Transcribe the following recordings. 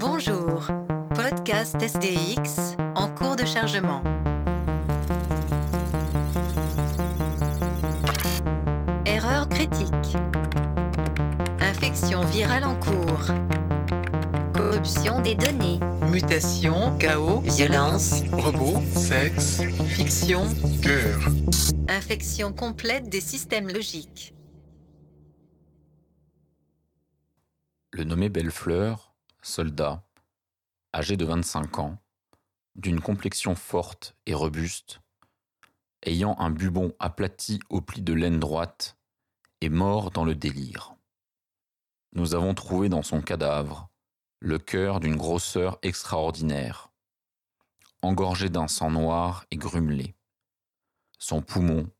Bonjour, podcast SDX en cours de chargement. Erreur critique. Infection virale en cours. Corruption des données. Mutation, chaos, Violence. robot, sexe, Fiction. cœur. Infection complète des systèmes logiques. Le nommé Bellefleur, soldat, âgé de 25 ans, d'une complexion forte et robuste, ayant un bubon aplati au pli de laine droite, est mort dans le délire. Nous avons trouvé dans son cadavre le cœur d'une grosseur extraordinaire, engorgé d'un sang noir et grumelé. Son poumon,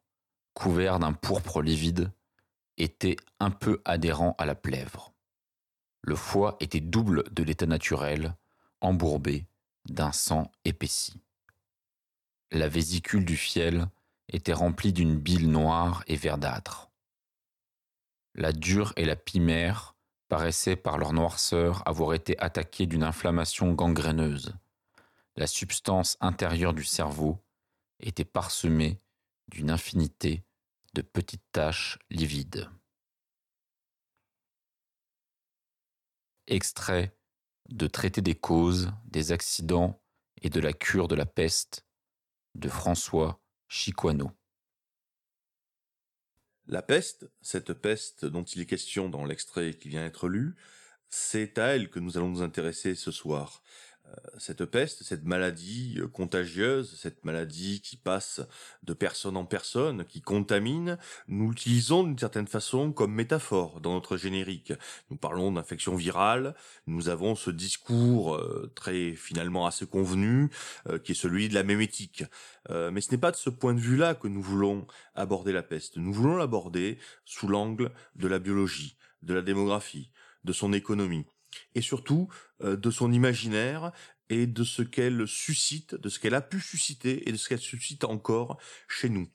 couvert d'un pourpre livide, était un peu adhérent à la plèvre. Le foie était double de l'état naturel, embourbé d'un sang épaissi. La vésicule du fiel était remplie d'une bile noire et verdâtre. La dure et la pimère paraissaient par leur noirceur avoir été attaquées d'une inflammation gangréneuse. La substance intérieure du cerveau était parsemée d'une infinité de petites taches livides. Extrait de Traité des causes, des accidents et de la cure de la peste de François Chicoineau. La peste, cette peste dont il est question dans l'extrait qui vient d'être lu, c'est à elle que nous allons nous intéresser ce soir. Cette peste, cette maladie euh, contagieuse, cette maladie qui passe de personne en personne, qui contamine, nous l'utilisons d'une certaine façon comme métaphore dans notre générique. Nous parlons d'infection virale, nous avons ce discours euh, très finalement assez convenu, euh, qui est celui de la mémétique. Mais ce n'est pas de ce point de vue-là que nous voulons aborder la peste. Nous voulons l'aborder sous l'angle de la biologie, de la démographie, de son économie, et surtout euh, de son imaginaire et de ce qu'elle suscite, de ce qu'elle a pu susciter et de ce qu'elle suscite encore chez nous.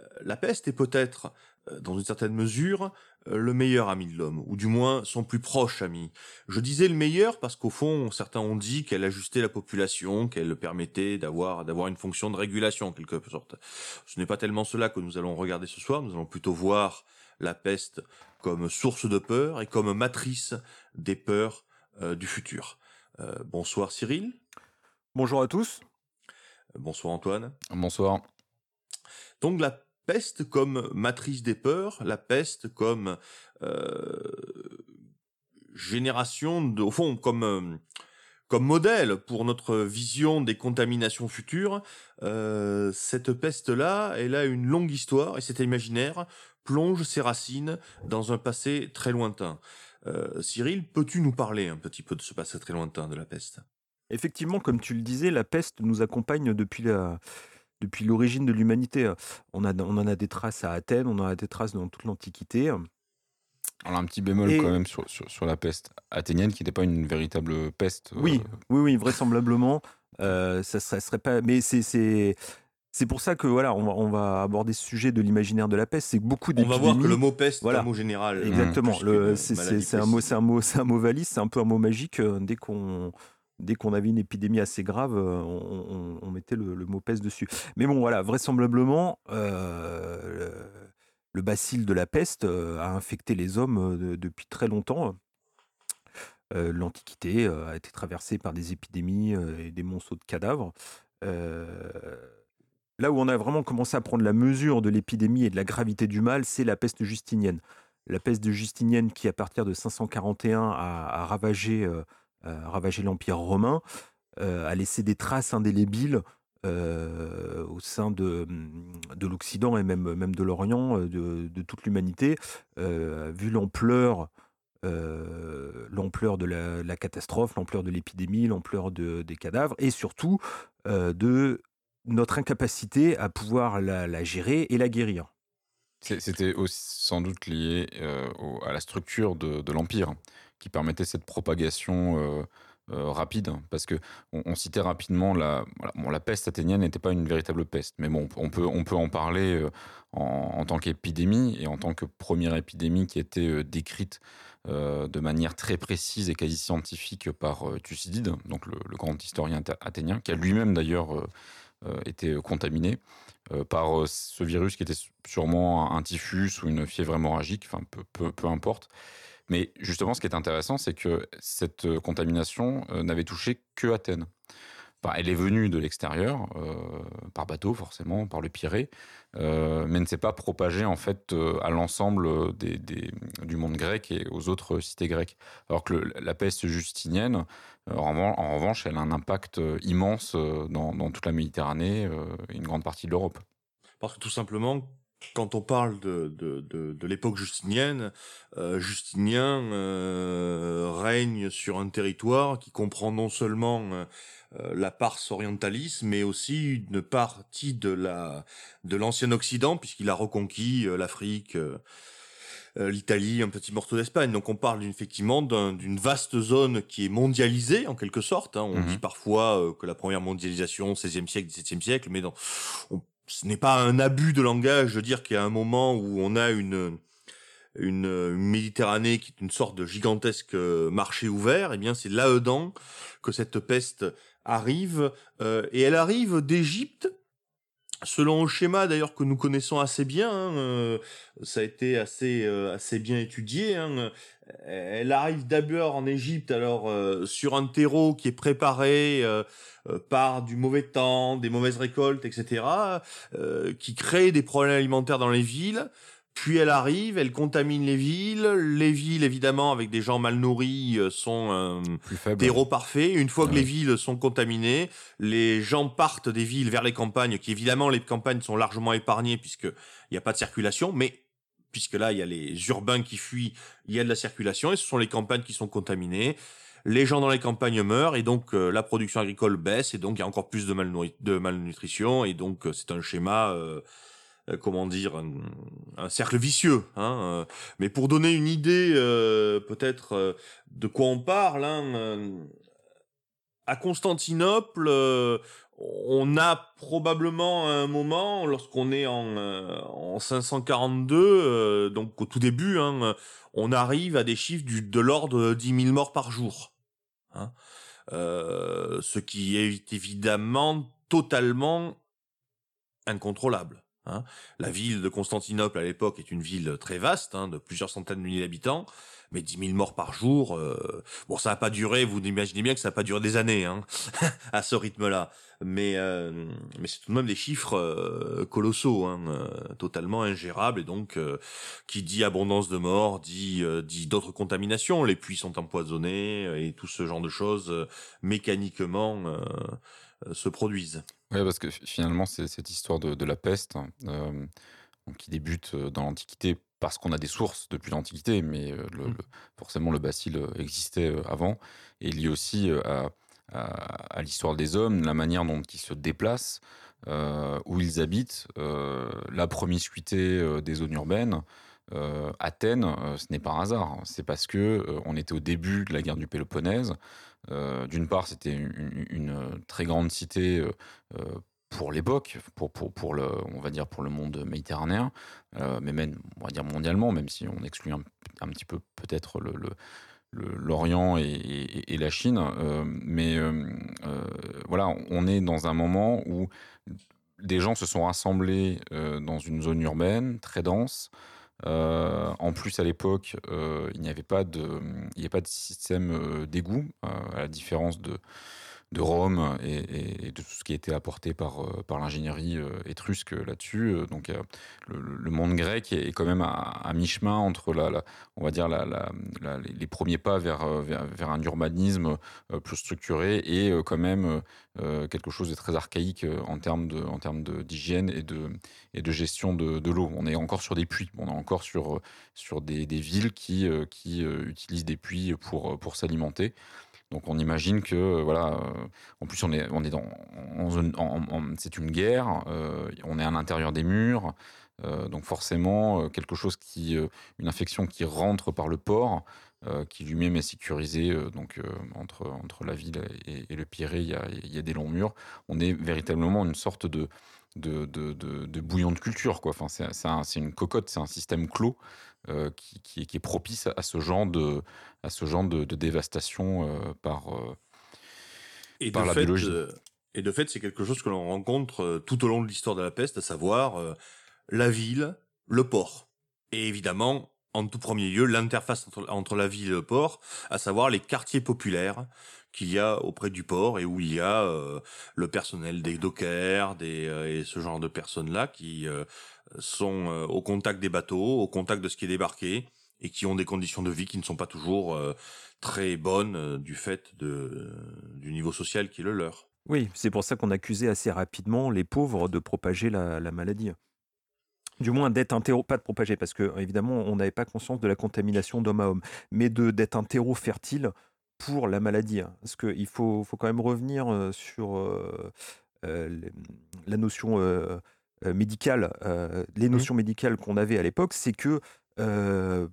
Euh, La peste est peut-être, euh, dans une certaine mesure, le meilleur ami de l'homme, ou du moins son plus proche ami. Je disais le meilleur parce qu'au fond, certains ont dit qu'elle ajustait la population, qu'elle permettait d'avoir d'avoir une fonction de régulation en quelque sorte. Ce n'est pas tellement cela que nous allons regarder ce soir, nous allons plutôt voir la peste comme source de peur et comme matrice des peurs euh, du futur. Euh, bonsoir Cyril, Bonjour à tous. Euh, bonsoir Antoine. Bonsoir. Donc la peste comme matrice des peurs, la peste comme euh, génération, de, au fond comme euh, comme modèle pour notre vision des contaminations futures. Euh, cette peste-là, elle a une longue histoire et cet imaginaire plonge ses racines dans un passé très lointain. Cyril, peux-tu nous parler un petit peu de ce passé très lointain de la peste? Effectivement, comme tu le disais, la peste nous accompagne depuis la depuis l'origine de l'humanité. On, a, on en a des traces à Athènes, on en a des traces dans toute l'Antiquité. Alors un petit bémol Et- quand même sur, sur, sur la peste athénienne qui n'était pas une véritable peste. euh, Oui, oui, oui, vraisemblablement. euh, ça, serait- serait pas. Mais c'est c'est c'est pour ça que voilà, on va, on va aborder ce sujet de l'imaginaire de la peste. C'est que beaucoup On va voir que le mot peste Voilà. est un mot général. Exactement. C'est c'est- c'est un mot, c'est un mot, c'est un mot valise, c'est un peu un mot magique. euh, Dès qu'on dès qu'on avait une épidémie assez grave, euh, on, mettait le, mot peste dessus. Mais bon, voilà, vraisemblablement, euh, le, le bacille de la peste euh, a infecté les hommes de- depuis très longtemps. L'Antiquité a été traversée par des épidémies et des monceaux de cadavres. Là où on a vraiment commencé à prendre la mesure de l'épidémie et de la gravité du mal, c'est la peste justinienne. La peste Justinienne qui, à partir de 541, a, ravagé, ravagé l'Empire romain, euh, a laissé des traces indélébiles euh, au sein de, de l'Occident et même, même de l'Orient, euh, de, de toute l'humanité, euh, vu l'ampleur euh, l'ampleur de la, catastrophe, l'ampleur de l'épidémie, l'ampleur de- des cadavres, et surtout euh, de notre incapacité à pouvoir la, gérer et la guérir. C'était sans doute lié euh, à la structure de l'Empire qui permettait cette propagation euh, rapide, parce que on, citait rapidement la, la peste athénienne n'était pas une véritable peste, mais bon, on peut, on peut en parler en, tant qu'épidémie et en tant que première épidémie qui a été décrite de manière très précise et quasi scientifique par Thucydide, donc le, grand historien athénien, qui a lui-même d'ailleurs été contaminé. Euh, par euh, ce virus qui était sûrement un typhus ou une fièvre hémorragique, enfin peu, peu, importe. Mais justement, ce qui est intéressant, c'est que cette euh, contamination n'avait touché que Athènes. Enfin, elle est venue de l'extérieur, par bateau forcément, par le Pirée, mais ne s'est pas propagée en fait à l'ensemble du monde grec et aux autres cités grecques. Alors que la peste justinienne, en, revanche, elle a un impact immense dans toute la Méditerranée et une grande partie de l'Europe. Parce que tout simplement, quand on parle de, de, de, de l'époque justinienne, euh, Justinien euh, règne sur un territoire qui comprend non seulement euh, la Pars orientalis, mais aussi une partie de la de l'ancien Occident, puisqu'il a reconquis l'Afrique, l'Italie, un petit morceau d'Espagne. Donc on parle effectivement d'une vaste zone qui est mondialisée en quelque sorte. Hein. On mmh dit parfois que la première mondialisation, 16e siècle, 17e siècle, mais non, on ce n'est pas un abus de langage de dire qu'il y a un moment où on a une, Méditerranée qui est une sorte de gigantesque euh, marché ouvert, eh bien c'est là-dedans que cette peste arrive, euh, et elle arrive d'Égypte, selon le schéma d'ailleurs que nous connaissons assez bien, hein, euh, ça a été assez, assez bien étudié, hein, elle arrive d'abord en Égypte, alors sur un terreau qui est préparé euh, par du mauvais temps, des mauvaises récoltes, etc., euh, qui créent des problèmes alimentaires dans les villes. Puis elle arrive, elle contamine les villes. Les villes, évidemment, avec des gens mal nourris, euh, sont un terreau parfait. Une fois que les villes sont contaminées, les gens partent des villes vers les campagnes, qui évidemment, les campagnes sont largement épargnées puisqu'il n'y a pas de circulation, mais puisque là, il y a les urbains qui fuient, il y a de la circulation, et ce sont les campagnes qui sont contaminées les gens dans les campagnes meurent et donc euh, la production agricole baisse et donc il y a encore plus de, de malnutrition et donc euh, c'est un schéma euh, comment dire un, cercle vicieux hein, mais pour donner une idée peut-être de quoi on parle hein, à Constantinople on a probablement un moment lorsqu'on est en, en 542 donc au tout début hein, on arrive à des chiffres de l'ordre de 10 000 morts par jour Hein. Euh, ce qui est évidemment totalement incontrôlable. Hein. La ville de Constantinople à l'époque est une ville très vaste, hein, de plusieurs centaines de milliers d'habitants mais 10 000 morts par jour, euh, bon, ça n'a pas duré, vous imaginez bien que ça n'a pas duré des années, hein, à ce rythme-là. Mais, euh, mais c'est tout de même des chiffres euh, colossaux, totalement ingérables, et donc, qui dit abondance de morts, dit, dit d'autres contaminations, les puits sont empoisonnés, et tout ce genre de choses, mécaniquement, se produisent. Oui, parce que finalement, c'est cette histoire de, de la peste, qui débute dans l'Antiquité parce qu'on a des sources depuis l'Antiquité, mais mmh. forcément le bacille existait avant, et lié aussi à, l'histoire des hommes, la manière dont ils se déplacent, où ils habitent, la promiscuité des zones urbaines. Athènes, ce n'est pas un hasard, c'est parce que on était au début de la guerre du Péloponnèse. D'une part, c'était une, une, très grande cité pour l'époque, pour, le, on va dire pour le monde méditerranéen, euh, mais même, on va dire mondialement, même si on exclut un, petit peu peut-être l'Orient et, la Chine. Euh, mais euh, voilà, on est dans un moment où des gens se sont rassemblés dans une zone urbaine très dense. En plus, à l'époque, il n'y avait pas de, il n'y avait pas de système d'égout, à la différence de de Rome et, de tout ce qui a été apporté par, euh, par l'ingénierie euh, étrusque là-dessus. Euh, donc le, monde grec est, quand même à, mi-chemin entre la, on va dire les premiers pas vers, vers, un urbanisme plus structuré et quand même quelque chose de très archaïque en termes de en termes d'hygiène et de et de gestion de, de l'eau. On est encore sur des puits, on est encore sur sur des, des villes qui qui utilisent des puits pour pour s'alimenter. Donc on imagine que euh, voilà, euh, en plus on est on est dans c'est une guerre, euh, on est à l'intérieur des murs, donc forcément quelque chose qui une infection qui rentre par le port qui lui-même est sécurisé. donc entre, entre la ville et, le Pirée, il y, a, il y, a, des longs murs. On est véritablement une sorte de, de, de, bouillon de culture. Quoi. Enfin, c'est une cocotte, c'est un système clos qui, qui, qui, est propice à ce genre de, à ce genre de, dévastation par, et par la fait, biologie. et de fait, c'est quelque chose que l'on rencontre tout au long de l'histoire de la peste, à savoir la ville, le port. Et évidemment, en tout premier lieu, l'interface entre, la ville et le port, à savoir les quartiers populaires qu'il y a auprès du port et où il y a euh, le personnel des dockers des, euh, et ce genre de personnes-là qui euh, sont au contact des bateaux, au contact de ce qui est débarqué et qui ont des conditions de vie qui ne sont pas toujours très bonnes du fait de, du niveau social qui est le leur. Oui, c'est pour ça qu'on accusait assez rapidement les pauvres de propager la maladie. Du moins d'être un terreau, pas de propager, parce que évidemment on n'avait pas conscience de la contamination d'homme à homme, mais de d'être un terreau fertile pour la maladie. Hein. Parce qu'il faut, faut quand même revenir euh, sur euh, euh, la notion médicale, les mmh. notions médicales qu'on avait à l'époque, c'est que la,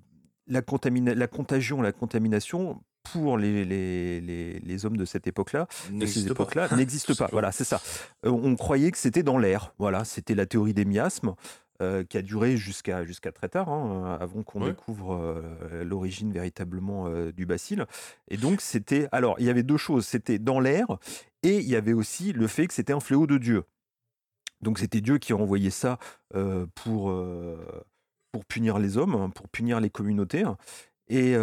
la contagion, la contamination pour les, les, les, hommes de cette époque-là, de ces époques-là, n'existe pas. Voilà, c'est ça. on croyait que c'était dans l'air. Voilà, c'était la théorie des miasmes. Euh, qui a duré jusqu'à jusqu'à très tard, hein, avant qu'on découvre euh, l'origine véritablement euh, du bacille. Et donc c'était, alors il y avait deux choses, c'était dans l'air et il y avait aussi le fait que c'était un fléau de Dieu. Donc c'était Dieu qui envoyait ça pour pour punir les hommes, hein, pour punir les communautés. Et,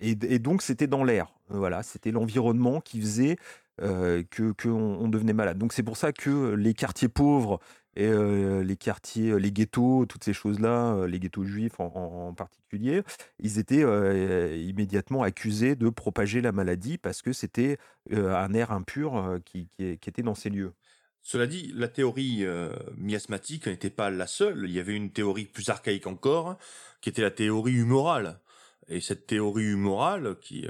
et, donc c'était dans l'air. Voilà, c'était l'environnement qui faisait que qu'on devenait malade. Donc c'est pour ça que les quartiers pauvres et les quartiers, les ghettos, toutes ces choses-là, les ghettos juifs en, particulier, ils étaient immédiatement accusés de propager la maladie parce que c'était un air impur qui, était dans ces lieux. Cela dit, la théorie miasmatique n'était pas la seule. Il y avait une théorie plus archaïque encore, qui était la théorie humorale. Et cette théorie humorale, qui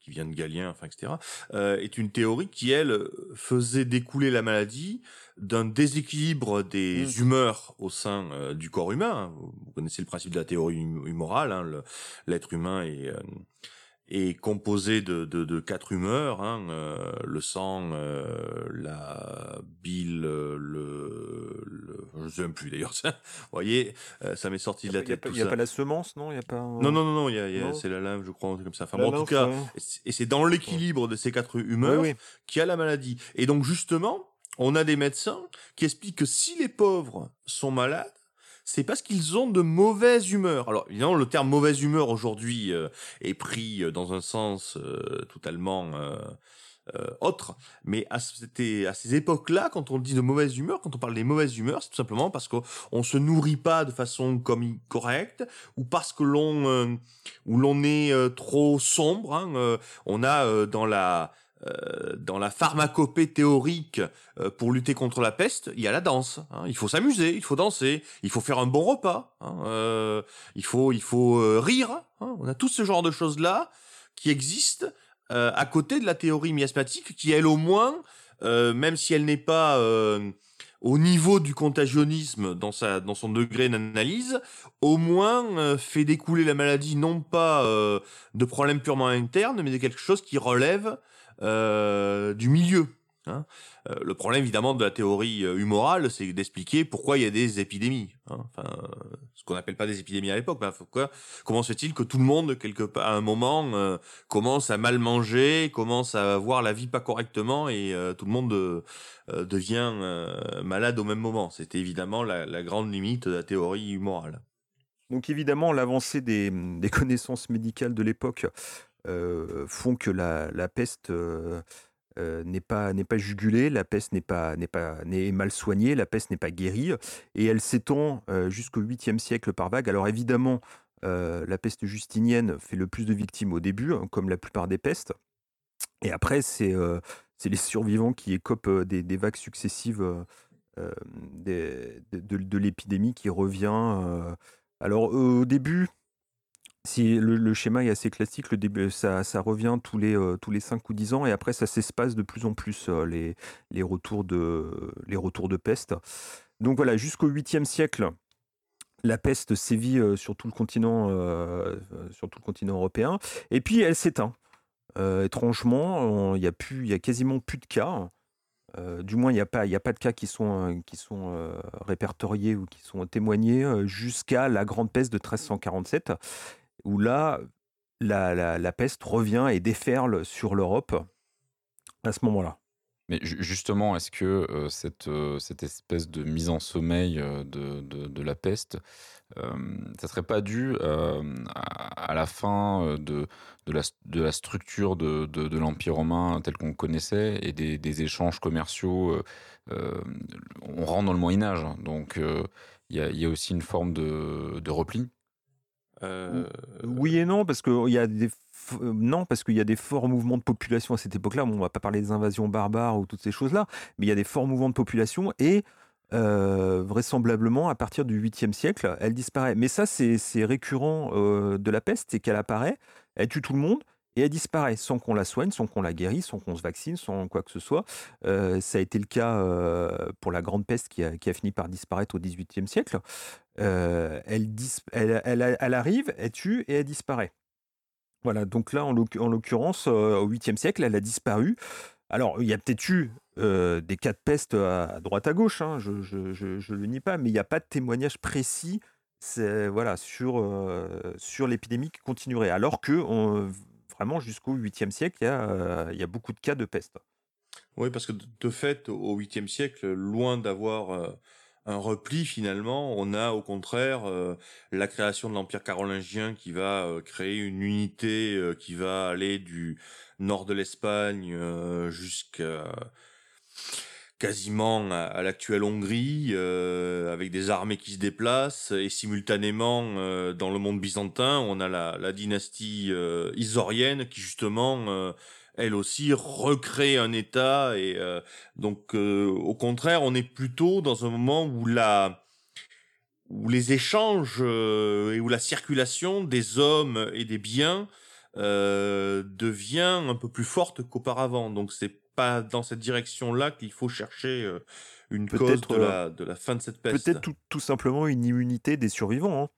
qui vient de Galien, enfin, etc., euh, est une théorie qui, elle, faisait découler la maladie d'un déséquilibre des mmh. humeurs au sein euh, du corps humain. Vous connaissez le principe de la théorie hum-, humorale, hein, l'être humain est... Est composé de, de, de quatre humeurs, hein, euh, le sang, euh, la bile, le, le, je ne sais même plus d'ailleurs. Vous voyez, euh, ça m'est sorti de la tête. Il n'y a, pas la semence, non? Il y a pas. Non, non, non, non. Il y a, c'est la lymphe, je crois, comme ça. Enfin, bon, en tout cas, et c'est dans l'équilibre de ces quatre humeurs qu'il y a la maladie. Et donc justement, on a des médecins qui expliquent que si les pauvres sont malades c'est parce qu'ils ont de mauvaises humeurs. Alors évidemment, le terme mauvaise humeur aujourd'hui euh, est pris euh, dans un sens euh, totalement autre, mais à, à ces époques-là, quand on dit de mauvaise humeur, quand on parle des mauvaises humeurs, c'est tout simplement parce qu'on se nourrit pas de façon comme correcte, ou parce que l'on ou l'on est trop sombre. Hein, on a dans la euh, dans la pharmacopée théorique euh, pour lutter contre la peste, il y a la danse. Hein. Il faut s'amuser, il faut danser, il faut faire un bon repas, hein. euh, il faut il faut rire. Hein. On a tout ce genre de choses là qui existent à côté de la théorie miasmatique, qui elle au moins, même si elle n'est pas au niveau du contagionnisme dans sa dans son degré d'analyse, au moins fait découler la maladie non pas de problèmes purement internes, mais de quelque chose qui relève euh, du milieu. Hein. Euh, le problème évidemment de la théorie euh, humorale, c'est d'expliquer pourquoi il y a des épidémies. Hein. Enfin, ce qu'on n'appelle pas des épidémies à l'époque. Pourquoi, comment se fait-il que tout le monde, à un moment, commence à mal manger, commence à voir la vie pas correctement et tout le monde devient malade au même moment? C'était évidemment la, grande limite de la théorie humorale. Donc évidemment, l'avancée des, connaissances médicales de l'époque font que la, peste euh, euh, n'est pas n'est pas jugulée, la peste n'est pas n'est pas n'est mal soignée, la peste n'est pas guérie et elle s'étend jusqu'au 8e siècle par vague. Alors évidemment, la peste justinienne fait le plus de victimes au début, hein, comme la plupart des pestes. Et après, c'est les survivants qui écopent des, des vagues successives de, de l'épidémie qui revient. alors au début, si le, schéma est assez classique, le début, ça, revient tous les, euh, tous les 5 ou 10 ans et après ça s'espace de plus en plus euh, les, les, retours de, les retours de peste. Donc voilà, jusqu'au 8e siècle, la peste sévit euh, sur tout le continent, sur tout le continent européen, et puis elle s'éteint. Étrangement, il y a a quasiment plus de cas. Du moins, il n'y a pas, a pas de cas qui sont, qui sont répertoriés ou qui sont témoignés jusqu'à la grande peste de 1347, où là, la, la, peste revient et déferle sur l'Europe à ce moment-là. Mais justement, est-ce que cette, cette espèce de mise en sommeil de, de, la peste, ça serait pas dû à, la fin de, de, la, de la structure de, de l'Empire romain tel qu'on connaissait et des, échanges commerciaux On rentre dans le Moyen Âge, hein, donc il y a, y, a, aussi une forme de, de repli. Oui et non, parce qu'il y a des euh, non, parce qu'il y a des forts mouvements de population à cette époque-là. Bon, on va pas parler des invasions barbares ou toutes ces choses-là, mais il y a des forts mouvements de population et euh, vraisemblablement, à partir du 8e siècle, elle disparaît. Mais ça, c'est récurrent euh, de la peste, c'est qu'elle apparaît, elle tue tout le monde et elle disparaît sans qu'on la soigne, sans qu'on la guérisse, sans qu'on se vaccine, sans quoi que ce soit. ça a été le cas pour la grande peste qui a, fini par disparaître au 18e siècle. Elle, elle, arrive, elle tue et elle disparaît. Voilà, donc là, en l'occurrence, euh, au 8e siècle, elle a disparu. Alors, il y a peut-être eu euh, des cas de peste à, droite à gauche, hein, je ne le nie pas, mais il n'y a pas de témoignage précis voilà, sur, euh, sur l'épidémie qui continuerait. Alors que, vraiment, jusqu'au 8e siècle, il y, a, il y a beaucoup de cas de peste. Oui, parce que de fait, au 8e siècle, loin d'avoir un repli finalement. On a au contraire euh, la création de l'Empire carolingien qui va euh, créer une unité euh, qui va aller du nord de l'Espagne jusqu'à quasiment à, l'actuelle Hongrie, avec des armées qui se déplacent, et simultanément dans le monde byzantin, on a la, la dynastie isorienne qui justement elle aussi recrée un État et euh, donc euh, au contraire on est plutôt dans un moment où la où les échanges euh, et où la circulation des hommes et des biens devient un peu plus forte qu'auparavant donc c'est pas dans cette direction là qu'il faut chercher une cause de la, de la fin de cette peste peut-être tout, simplement une immunité des survivants hein.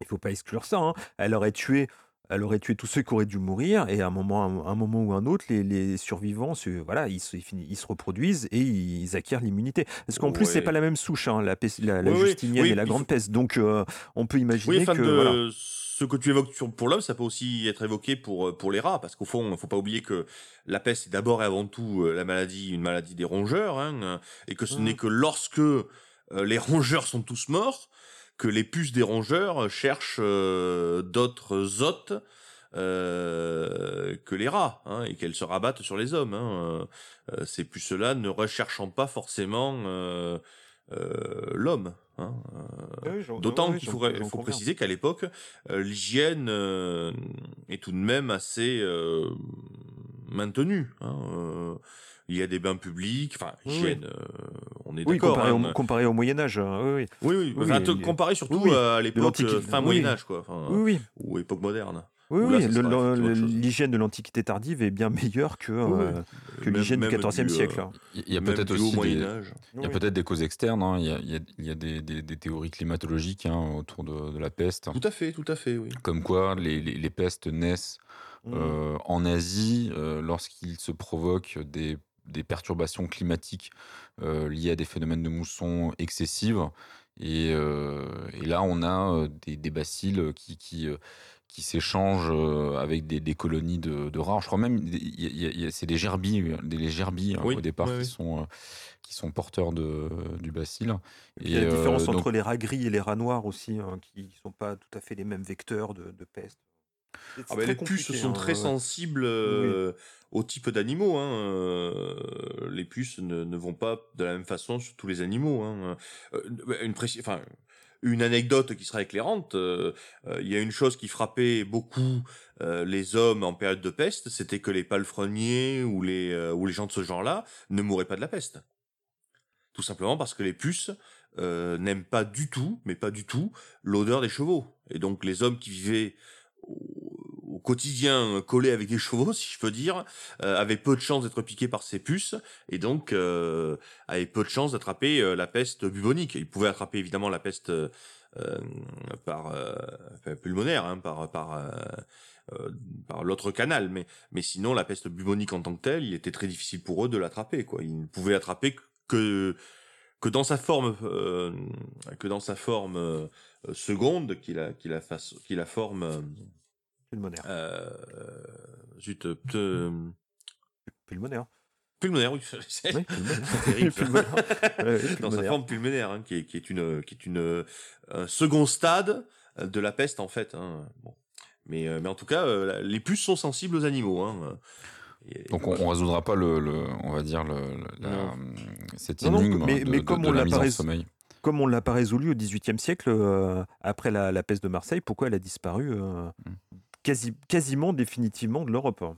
il faut pas exclure ça hein. elle aurait tué elle aurait tué tous ceux qui auraient dû mourir, et à un moment, un, moment ou un autre, les, survivants, se, voilà, ils se, ils se reproduisent et ils acquièrent l'immunité. Parce qu'en plus, c'est pas la même souche, hein, la, la, Justinienne et la Grande Peste. Donc, euh, on peut imaginer que. Ce que tu évoques pour l'homme, ça peut aussi être évoqué pour, euh, pour les rats, parce qu'au fond, il faut pas oublier que la peste est d'abord et avant tout euh, la maladie, une maladie des rongeurs, hein, et que ce mmh. n'est que lorsque les rongeurs sont tous morts que les puces des rongeurs cherchent euh, d'autres hôtes euh, que les rats, hein, et qu'elles se rabattent sur les hommes. Hein. Euh, ces puces-là ne recherchant pas forcément l'homme. Hein, D'autant qu'il faut, préciser qu'à l'époque, l'hygiène est tout de même assez maintenue. Hein, il y a des bains publics, enfin, hygiène, euh, on est d'accord. Comparé, hein, comparé, au Moyen-Âge, hein, oui. Oui, oui, oui. comparé surtout à l'époque euh, fin Moyen-Âge, quoi. oui, Ou époque moderne. Oui, oui, l'hygiène de l'Antiquité tardive est bien meilleure que, euh, que l'hygiène du XIVe siècle. Il y a peut-être aussi des, il y a peut-être des causes externes. Hein. Il, y a, il, y a, des, des, théories climatologiques hein, autour de, de, la peste. Tout à fait, tout à fait, oui. Comme quoi les, les, les pestes naissent mmh. en Asie lorsqu'il se provoque des des perturbations climatiques euh, liées à des phénomènes de mousson excessives. Et, euh, là, on a euh, des, bacilles qui, qui, qui s'échangent avec des, colonies de, rats. Je crois même, c'est des gerbilles, des gerbilles hein, au départ qui sont qui sont porteurs de, du bacille. il y a la différence entre les rats gris et les rats noirs aussi, hein, qui ne sont pas tout à fait les mêmes vecteurs de, de peste. Ah bah, les puces sont hein, très sensibles euh, au type d'animaux. Hein. Euh, les puces ne, vont pas de la même façon sur tous les animaux. Hein. Euh, une, enfin, une anecdote qui sera éclairante. Il y a une chose qui frappait beaucoup les hommes en période de peste, c'était que les palefreniers ou les ou les gens de ce genre-là ne mouraient pas de la peste. Tout simplement parce que les puces n'aiment pas du tout, mais pas du tout, l'odeur des chevaux. Et donc les hommes qui vivaient quotidien collé avec des chevaux, si je peux dire, avait peu de chances d'être piqué par ces puces et donc avait peu de chances d'attraper la peste bubonique. Il pouvait attraper évidemment la peste par pulmonaire, hein, par par par l'autre canal, mais mais sinon la peste bubonique en tant que telle, il était très difficile pour eux de l'attraper. Quoi, ils ne pouvaient l'attraper que que dans sa forme que dans sa forme seconde, qui la qui la fasse qui la forme pulmonaire. Euh, zut, pulmonaire. Pulmonaire, oui. Oui, terrible. pulmonaire. Ouais, oui, Dans sa pulmonaire. forme pulmonaire, hein, qui, est, qui est une, qui est une, un second stade de la peste en fait. Hein. Bon. Mais, euh, mais en tout cas, euh, les puces sont sensibles aux animaux. Hein. Et- Donc on, on résoudra pas le, le- on va dire le, le- la- Non. cette Non, non, énigme mais- de, mais comme de on la l'a mise en sommeil. Comme on ne l'a pas résolu au XVIIIe siècle, euh, après la, la peste de Marseille, pourquoi elle a disparu euh, Mm. Quasi, quasiment définitivement de l'Europe hein.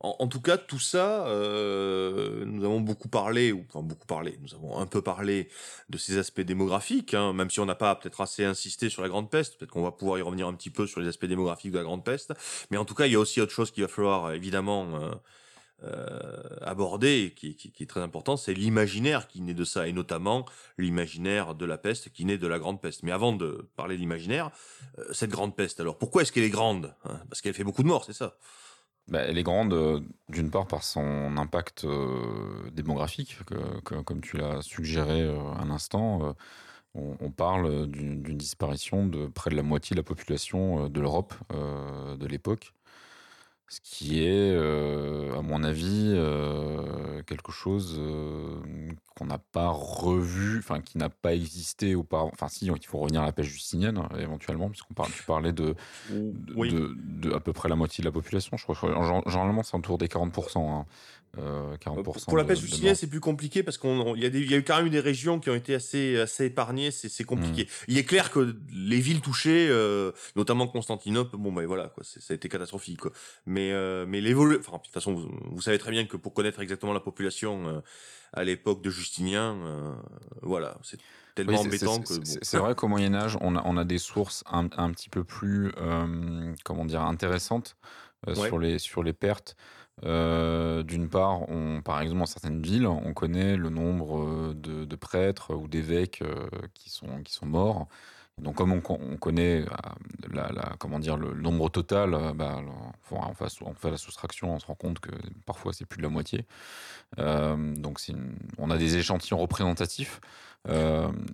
En, en tout cas, tout ça, euh, nous avons beaucoup parlé, ou enfin beaucoup parlé, nous avons un peu parlé de ces aspects démographiques, hein, même si on n'a pas peut-être assez insisté sur la Grande Peste, peut-être qu'on va pouvoir y revenir un petit peu sur les aspects démographiques de la Grande Peste, mais en tout cas, il y a aussi autre chose qu'il va falloir évidemment euh, euh, aborder, et qui, est très important, c'est l'imaginaire qui naît de ça, et notamment l'imaginaire de la peste qui naît de la Grande Peste. Mais avant de parler de l'imaginaire, euh, cette Grande Peste, alors pourquoi est-ce qu'elle est grande hein? Parce qu'elle fait beaucoup de morts, c'est ça? Bah, elle est grande, euh, d'une part, par son impact démographique, que- que- comme tu l'as suggéré euh, un instant. euh, on, on parle d'une disparition de près de la moitié de la population de l'Europe de l'époque. Ce qui est, euh, à mon avis, euh, quelque chose euh, qu'on n'a pas revu, enfin qui n'a pas existé auparavant. Enfin, si, il faut revenir à la pêche justinienne, éventuellement, puisqu'on parle, tu parlais de, de, Oui. de- de à peu près la moitié de la population. Je crois généralement c'est autour des 40%. hein. Euh, 40% Pour la justinienne, morts. c'est plus compliqué parce qu'on on- il y, a des- il y a eu quand même des régions qui ont été assez, assez épargnées. C'est compliqué. Mm. Il est clair que les villes touchées, euh, notamment Constantinople, bon ben voilà quoi, ça a été catastrophique. Quoi. Mais euh, mais l'évolu, enfin de toute façon, vous, vous savez très bien que pour connaître exactement la population euh, à l'époque de Justinien, voilà, c'est tellement Oui, embêtant c'est- que. c'est- bon. C'est vrai qu'au Moyen Âge, on a, on a des sources un, un petit peu plus, comment dire, intéressantes Ouais. sur, les, sur les pertes. Euh, D'une part, on, par exemple, dans certaines villes, on connaît le nombre euh, de, prêtres ou d'évêques euh, qui, sont, qui sont morts. Donc, comme on, co- on connaît la, comment dire, le nombre total, bah, on, fait, la soustraction, on se rend compte que parfois c'est plus de la moitié. Donc, on a des échantillons représentatifs.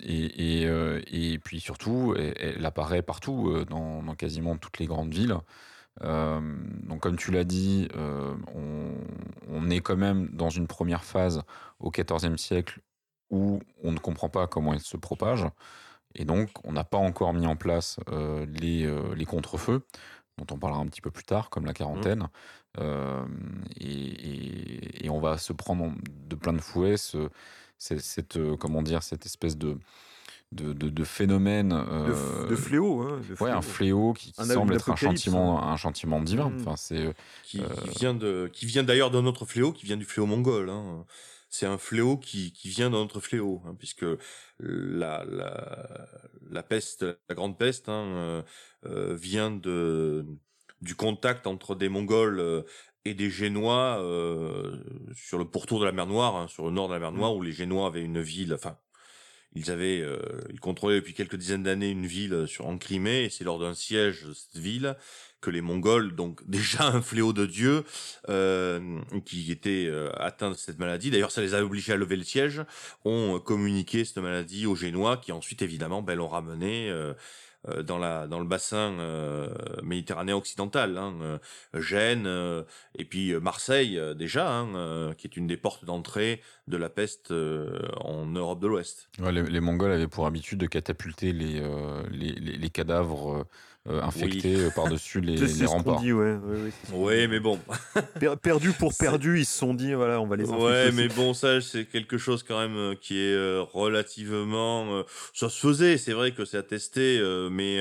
Et, puis surtout, elle, apparaît partout, dans quasiment toutes les grandes villes. Euh, donc comme tu l'as dit, euh, on, on est quand même dans une première phase au XIVe siècle où on ne comprend pas comment elle se propage. Et donc, on n'a pas encore mis en place euh, les, les contre-feux, dont on parlera un petit peu plus tard, comme la quarantaine. Euh, et, et- et on va se prendre de plein de fouets ce, cette, comment dire, cette espèce de, de, de- de phénomène. de, euh, f- de fléau. hein, de Ouais, un fléau qui, qui Un semble être un châtiment, un châtiment divin. Mm. Enfin, c'est, euh, qui, qui vient de, qui vient d'ailleurs d'un autre fléau, qui vient du fléau mongol. Hein. C'est un fléau qui, qui vient d'un autre fléau, hein, puisque la, la, la peste, la grande peste, hein, euh, euh, vient de, du contact entre des Mongols euh, et des Génois euh, sur le pourtour de la mer Noire, hein, sur le nord de la mer Noire, où les Génois avaient une ville, enfin, ils avaient, euh, ils contrôlaient depuis quelques dizaines d'années une ville sur en Crimée, et c'est lors d'un siège de cette ville que les Mongols, donc déjà un fléau de Dieu, euh, qui étaient euh, atteints de cette maladie. D'ailleurs, ça les a obligés à lever le siège, ont communiqué cette maladie aux Génois, qui ensuite évidemment ben, l'ont ramené. Euh, dans la dans le bassin euh, méditerranéen occidental, hein, euh, Gênes et puis Marseille déjà, hein, qui est une des portes d'entrée de la peste en Europe de l'Ouest. les, Mongols avaient pour habitude de catapulter les- les cadavres euh, infectés euh, par-dessus les, les ce remparts. dit, ouais. ce Oui, mais bon, Per- perdu pour perdu, ils se sont dit, voilà, on va les infecter Ouais, mais bon, ça, c'est quelque chose quand même euh, qui est euh, relativement. euh, ça se faisait, c'est vrai que c'est attesté, euh, mais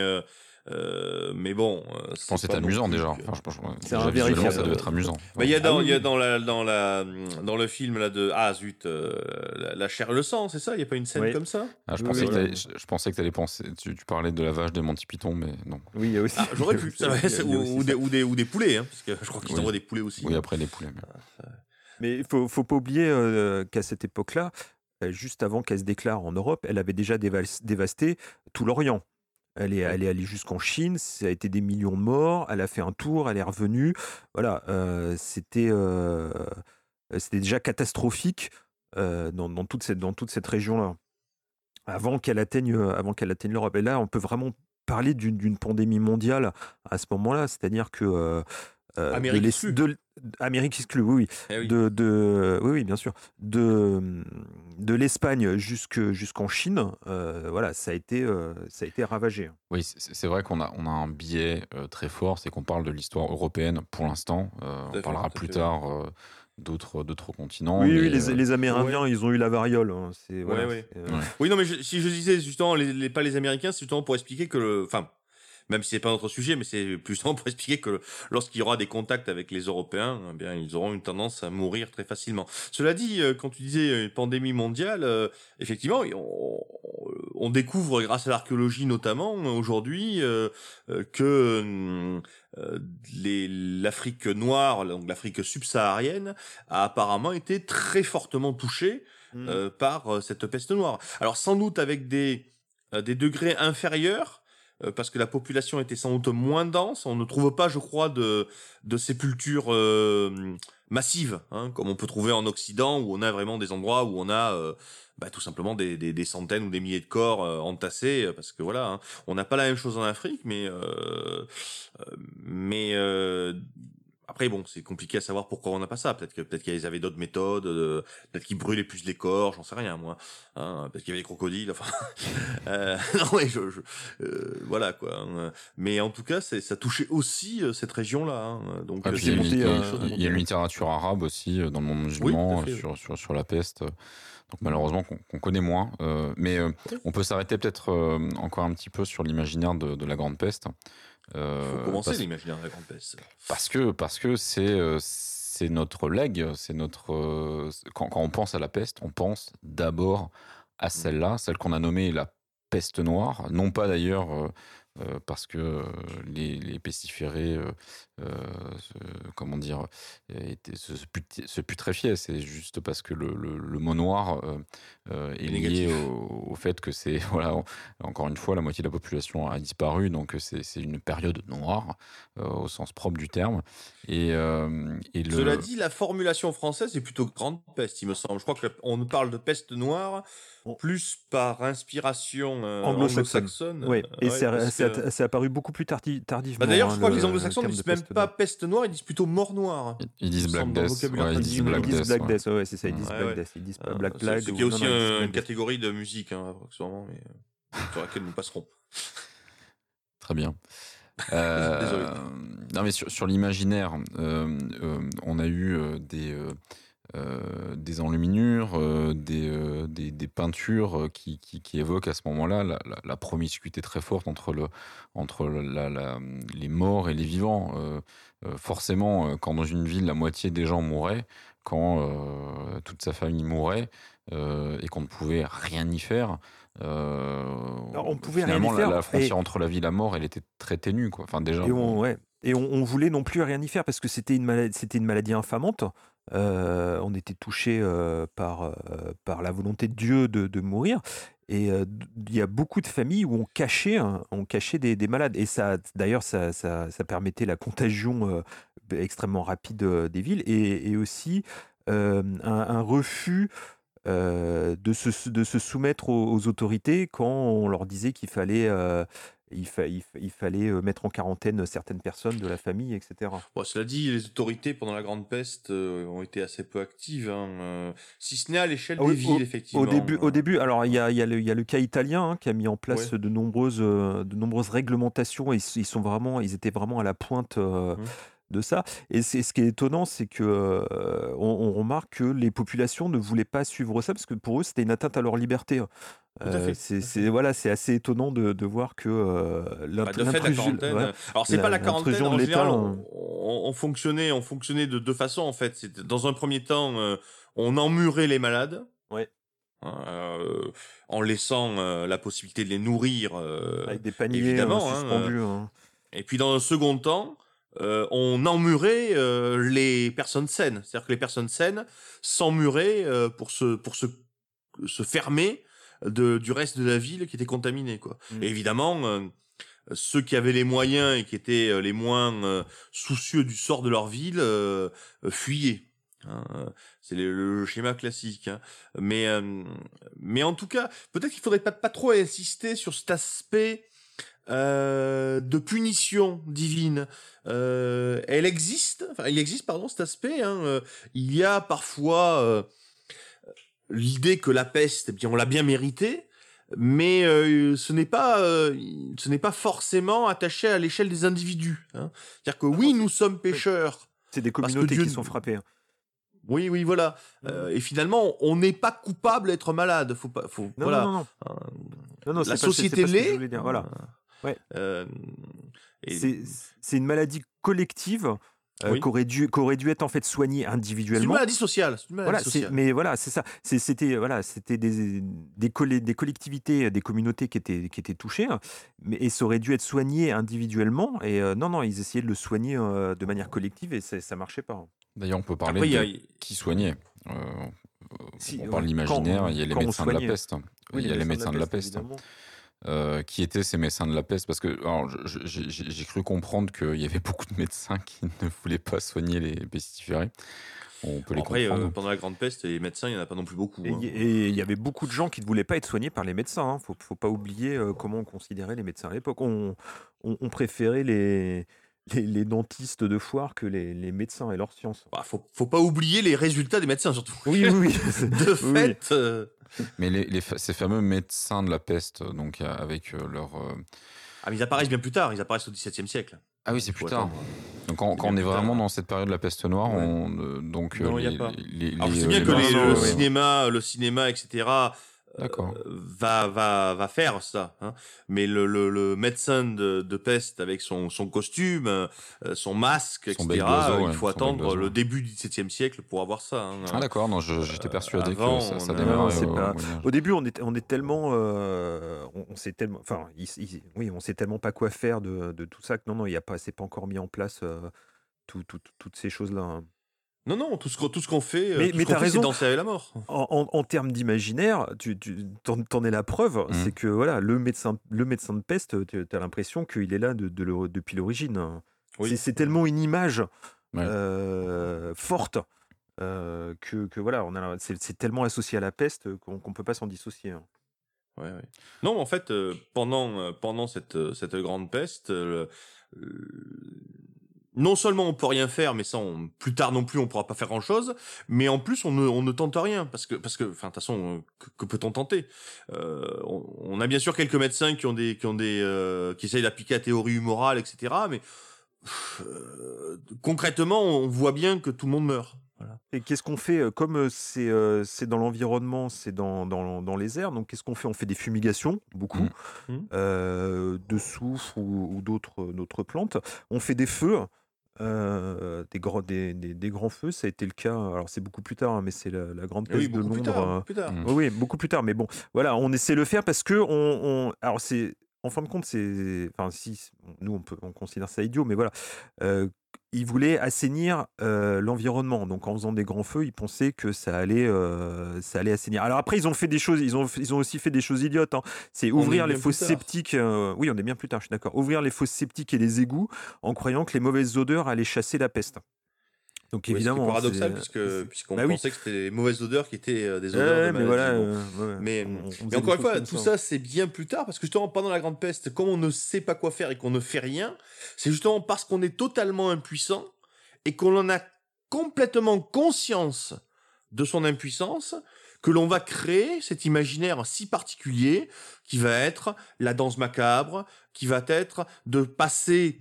euh, mais bon, euh, Je pense que c'est amusant plus déjà. Enfin, je pense- C'est visuellement, ça doit être amusant. Bah, il y a Ah dans, oui, il y a dans la, dans la, dans le film là de ah zut, euh, la, la chair le sang, c'est ça? Il y a pas une scène Oui. comme ça? Ah, je, Oui, pensais oui, que voilà. t'allais- je, je pensais que tu allais penser. Tu, tu parlais de la vache de Monty Python, mais non. Oui, il y a aussi. Ah, J'aurais pu, ça ou, des, ou, des, ou des poulets, hein, parce que je crois qu'ils Oui. envoient des poulets aussi. Oui, après les poulets. mais- Mais il faut, faut pas oublier euh, qu'à cette époque-là, juste avant qu'elle se déclare en Europe, elle avait déjà dévas- dévasté tout l'Orient. Elle est, elle est allée jusqu'en Chine, ça a été des millions de morts, elle a fait un tour, elle est revenue. Voilà, euh, c'était euh, c'était déjà catastrophique euh, dans, dans toute cette, dans toute cette région-là, avant qu'elle atteigne, avant qu'elle atteigne l'Europe. Et là, on peut vraiment parler d'une d'une pandémie mondiale à ce moment-là, c'est-à-dire que... euh, de Amérique l'es- exclue. de Amérique exclue, oui, oui Eh oui. de, de- oui, oui, bien sûr, de, de l'Espagne jusque, jusqu'en Chine, euh, voilà, ça a été, euh, ça a été ravagé. Oui, c'est vrai qu'on a, on a un biais euh, très fort, c'est qu'on parle de l'histoire européenne pour l'instant. Euh, on fait, parlera plus fait. tard euh, d'autres d'autres continents. oui, mais, oui, les, les Amérindiens, ils ont eu la variole. hein, c'est, voilà, ouais. c'est, euh, Ouais. Oui, non, mais je- si je disais justement, les, les- pas les Américains, c'est justement pour expliquer que le. Enfin, même si c'est pas notre sujet, mais c'est plus justement pour expliquer que lorsqu'il y aura des contacts avec les Européens, eh bien, ils auront une tendance à mourir très facilement. Cela dit, euh, quand tu disais une pandémie mondiale, euh, effectivement, on, on découvre, grâce à l'archéologie notamment, aujourd'hui, euh, euh, que euh, l'Afrique noire, donc l'Afrique subsaharienne, a apparemment été très fortement touchée Mm. euh, par euh, cette peste noire. Alors sans doute avec des, euh, des degrés inférieurs, euh, parce que la population était sans doute moins dense. On ne trouve pas, je crois, de, de sépultures euh, massives, hein, comme on peut trouver en Occident, où on a vraiment des endroits où on a euh, bah, tout simplement des, des, des centaines ou des milliers de corps euh, entassés, euh, parce que voilà, hein, on n'a pas la même chose en Afrique, mais euh, euh, mais euh, après bon, c'est compliqué à savoir pourquoi on n'a pas ça. Peut-être que peut-être qu'ils avaient d'autres méthodes, euh, peut-être qu'ils brûlaient plus les corps, j'en sais rien moi. Hein, peut-être qu'il y avait des crocodiles. Enfin, euh, non mais je, je- euh, voilà quoi. hein. Mais en tout cas, ça touchait aussi cette région-là. hein. Donc Ah, il y a une- y y a littérature arabe aussi dans le monde musulman sur, sur, sur la peste. Donc malheureusement qu'on connaît moins. Euh, mais euh, on peut s'arrêter peut-être euh, encore un petit peu sur l'imaginaire de, de la Grande Peste. Il faut commencer l'imaginaire de la grande peste. parce que parce que c'est c'est notre legs, c'est notre quand, quand on pense à la peste, on pense d'abord à celle-là, celle qu'on a nommée la peste noire, non pas d'ailleurs euh, parce que euh, les, les pestiférés, euh, euh, se- comment dire, étaient- se, se put- se putréfiaient. C'est juste parce que le, le- le mot noir est lié au, au fait que c'est, voilà, en- encore une fois, la moitié de la population a disparu, donc c'est une période noire euh, au sens propre du terme. Et, euh, et le, Cela dit, la formulation française est plutôt grande peste, il me semble. Je crois qu'on parle de peste noire plus par inspiration euh, Anglo-saxonne. Oui, et Ouais, c'est que- c'est apparu beaucoup plus tardi- tardivement. Bah, D'ailleurs, je hein, crois que le- les anglo-saxons ne disent même peste pas peste noire, ils disent plutôt mort noire. ils disent il Black Death. ouais, ils disent Black Death. Black ouais. Death, ouais, c'est ça, ils disent Ouais, Black ouais. Death, ils disent pas Euh, Black Plague. qu'il y a aussi une catégorie de musique, hein, sûrement, mais euh, sur laquelle nous passerons. Très bien. Euh, Désolé. non, mais sur, sur l'imaginaire, euh, euh, on a eu euh, des, euh, euh, des enluminures, euh, des, euh, des, des peintures euh, qui, qui, qui évoquent à ce moment-là la, la, la promiscuité très forte entre, le, entre la, la- les morts et les vivants. Euh, euh, forcément, euh, quand dans une ville, la moitié des gens mouraient, quand euh, toute sa famille mourait, euh, et qu'on ne pouvait rien y faire. euh, Alors, on pouvait rien y finalement, la- faire, La, frontière et- entre la vie et la mort, elle était très ténue. Quoi. Enfin, déjà, Et on, ouais. Et on, on voulait non plus rien y faire parce que c'était une maladie, c'était une maladie infamante. On était touché par, par la volonté de Dieu de, mourir. Et il y a beaucoup de familles où on cachait, hein, on cachait des, des malades. Et ça, d'ailleurs, ça, ça, permettait la contagion extrêmement rapide des villes et, aussi un, refus de, se, de se soumettre aux, autorités quand on leur disait qu'il fallait, il, fa- il fa- il fallait mettre en quarantaine certaines personnes de la famille, etc. Bon, cela dit, les autorités pendant la Grande Peste euh, ont été assez peu actives, hein, euh, si ce n'est à l'échelle Au- des villes, effectivement. Au début, au début, alors il y a, il y a le, il y a le cas italien hein, qui a mis en place Ouais. de nombreuses, euh, de nombreuses réglementations. Et ils, sont vraiment, ils étaient vraiment à la pointe Mhm. de ça. Et c'est ce qui est étonnant, c'est que euh, on, on remarque que les populations ne voulaient pas suivre ça parce que pour eux c'était une atteinte à leur liberté. Euh, c'est voilà, c'est assez étonnant de, de voir que euh, Bah, de fait, la quarantaine. ouais, euh, alors, c'est pas la quarantaine. En général, on, on- on fonctionnait, on fonctionnait de deux façons en fait. Dans un premier temps, euh, on emmurait les malades. Ouais. Hein, euh, en laissant euh, la possibilité de les nourrir. euh, avec des paniers évidemment, hein, suspendus. hein. Et puis dans un second temps, on emmurait les personnes saines. C'est-à-dire que les personnes saines s'emmuraient pour se pour se se fermer de, du reste de la ville qui était contaminée. Quoi. Mm. Et évidemment, euh, ceux qui avaient les moyens et qui étaient euh, les moins euh, soucieux du sort de leur ville euh, fuyaient. hein. C'est le, le schéma classique. hein. Mais, mais en tout cas, peut-être qu'il faudrait pas, pas trop insister sur cet aspect euh, de punition divine. Euh, elle existe, enfin, il existe, pardon, cet aspect. hein. Euh, Il y a parfois l'idée que la peste, eh bien, on l'a bien mérité, mais euh, ce n'est pas, euh, ce n'est pas forcément attaché à l'échelle des individus. hein. C'est-à-dire que oui, nous sommes pécheurs. C'est des communautés Dieu qui sont frappées. hein. Oui, oui, voilà. Euh, et finalement, on n'est pas coupable d'être malade. Faut pas, faut, Non, voilà. non, non, non. Non, non, la société l'est. Voilà. Ouais. C'est une maladie collective Oui. qui aurait dû qui aurait dû être en fait soignée c'est une individuellement. maladie sociale. C'est une maladie Voilà, sociale. mais voilà, c'est ça. C'était voilà, c'était des des, coll- des collectivités, des communautés qui étaient qui étaient touchées, hein, mais et ça aurait dû être soigné individuellement. Et euh, non, non, ils essayaient de le soigner euh, de manière collective et ça, ça marchait pas. hein. D'ailleurs, on peut parler Après, il y a- de qui soignait. Euh, Si, on ouais, parle de l'imaginaire, il y a les médecins de la peste. il y a les médecins de la peste. évidemment. Euh, qui étaient ces médecins de la peste Parce que j'ai cru comprendre qu'il y avait beaucoup de médecins qui ne voulaient pas soigner les pestiférés. On peut les Après, euh, comprendre. pendant la grande peste, les médecins, il n'y en a pas non plus beaucoup. Et hein. il y- et il y avait beaucoup de gens qui ne voulaient pas être soignés par les médecins. Hein. Faut, faut pas oublier euh, comment on considérait les médecins à l'époque. On, on- on préférait les, les, les dentistes de foire que les, les médecins et leurs sciences. Bah, faut, faut pas oublier les résultats des médecins, surtout. Oui, oui, oui. De oui. fait, euh, Mais les, les fa- ces fameux médecins de la peste, donc euh, avec euh, leur. euh, ah, mais ils apparaissent bien plus tard. Ils apparaissent au XVIIe siècle. Ah oui, c'est plus tard. attendre. Donc quand, on est tard, vraiment dans cette période de la peste noire, Ouais. on, euh, donc euh, Non, y a pas. les- Alors, je sais euh, bien les que le ouais. cinéma, le cinéma, etc. euh, D'accord. va, va, va faire ça. hein. Mais le, le, le médecin de, de peste avec son, son costume, euh, son masque, Son etc., il faut attendre le début du XVIIe siècle pour avoir ça. hein. Ah d'accord, non, j'étais persuadé avant, que ça, ça démarrait au pas- début, on est, on est tellement, euh, on, on sait tellement, enfin, il- il- oui, on sait tellement pas quoi faire de, de tout ça que non, non, il y a pas, c'est pas encore mis en place euh, tout- tout- toutes ces choses-là. hein. Non, non, tout ce qu'on tout ce qu'on fait, euh, Mais- mais t'as fait, raison. danser avec la mort. En, en- en termes d'imaginaire, tu, tu t'en, es la preuve, Mhm. c'est que voilà, le médecin, le médecin de peste, tu as l'impression qu'il est là de, de le- depuis l'origine. Oui. C'est, tellement une image Ouais. euh, forte euh, que, que voilà, on a, c'est, tellement associé à la peste qu'on, qu'on peut pas s'en dissocier. hein. Ouais, ouais. Non, mais en fait, euh, pendant, euh, pendant cette, cette grande peste, euh, euh, non seulement on peut rien faire, mais ça, on- plus tard non plus, on pourra pas faire grand chose, mais en plus, on ne, on ne tente rien, parce que, parce que, enfin, de toute façon, euh, que, que peut-on tenter? Euh, on, on a bien sûr quelques médecins qui ont des, qui ont des, euh, qui essayent d'appliquer la théorie humorale, etc., mais pff, euh, concrètement, on voit bien que tout le monde meurt. Voilà. Et qu'est-ce qu'on fait Comme c'est euh, dans l'environnement, c'est dans, dans, dans les airs, donc qu'est-ce qu'on fait? On fait des fumigations, beaucoup. Mhm. euh, de soufre ou, ou d'autres d'autres plantes. On fait des feux, euh, des, grands, des, des, des grands feux. Ça a été le cas, alors c'est beaucoup plus tard, hein, mais c'est la, la grande peste Oui, de plus Londres. tard. euh, beaucoup plus tard. Mm. oui, oui, beaucoup plus tard. Mais bon, voilà, on essaie de le faire parce que on, on- alors c'est, en fin de compte, c'est, enfin si, nous on peut, on considère ça idiot, mais voilà, euh, ils voulaient assainir euh, l'environnement. Donc en faisant des grands feux, ils pensaient que ça allait, euh, ça allait assainir. Alors après, ils ont fait des choses, ils ont, ils ont aussi fait des choses idiotes. hein. C'est ouvrir les fosses septiques. euh, oui, on est bien plus tard, je suis d'accord. Ouvrir les fosses septiques et les égouts en croyant que les mauvaises odeurs allaient chasser la peste. Donc Oui, évidemment, hein, paradoxal c'est- puisque puisqu'on Bah oui. pensait que c'était les mauvaises odeurs qui étaient euh, des Ouais, odeurs de mais voilà. maladie, bon. euh, ouais, Mais- on- on Mais encore une fois, tout ça, c'est bien plus tard, parce que justement, pendant la Grande Peste, comme on ne sait pas quoi faire et qu'on ne fait rien, c'est justement parce qu'on est totalement impuissant et qu'on en a complètement conscience de son impuissance que l'on va créer cet imaginaire si particulier qui va être la danse macabre, qui va être de passer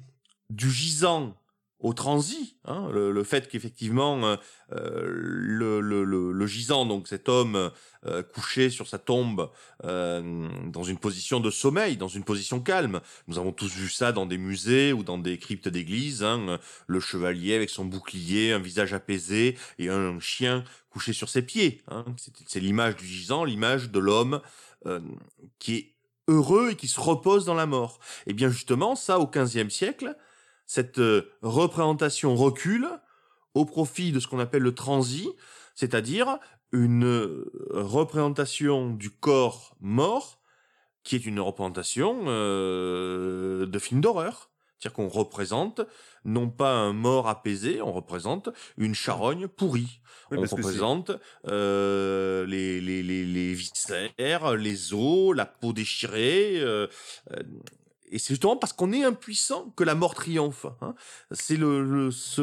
du gisant au transi, hein, le, fait qu'effectivement euh, euh, le, gisant, donc cet homme euh, couché sur sa tombe dans une position de sommeil, dans une position calme. Nous avons tous vu ça dans des musées ou dans des cryptes d'église. Hein, le chevalier avec son bouclier, un visage apaisé et un chien couché sur ses pieds. Hein. C'est l'image du gisant, l'image de l'homme qui est heureux et qui se repose dans la mort. Et bien justement, ça au XVe siècle cette euh, représentation recule au profit de ce qu'on appelle le transi, c'est-à-dire une euh, représentation du corps mort qui est une représentation euh, de film d'horreur. C'est-à-dire qu'on représente non pas un mort apaisé, on représente une charogne pourrie. on représente les, les, les, les, viscères, les os, la peau déchirée. Et c'est justement parce qu'on est impuissant que la mort triomphe. Hein. C'est le, ce,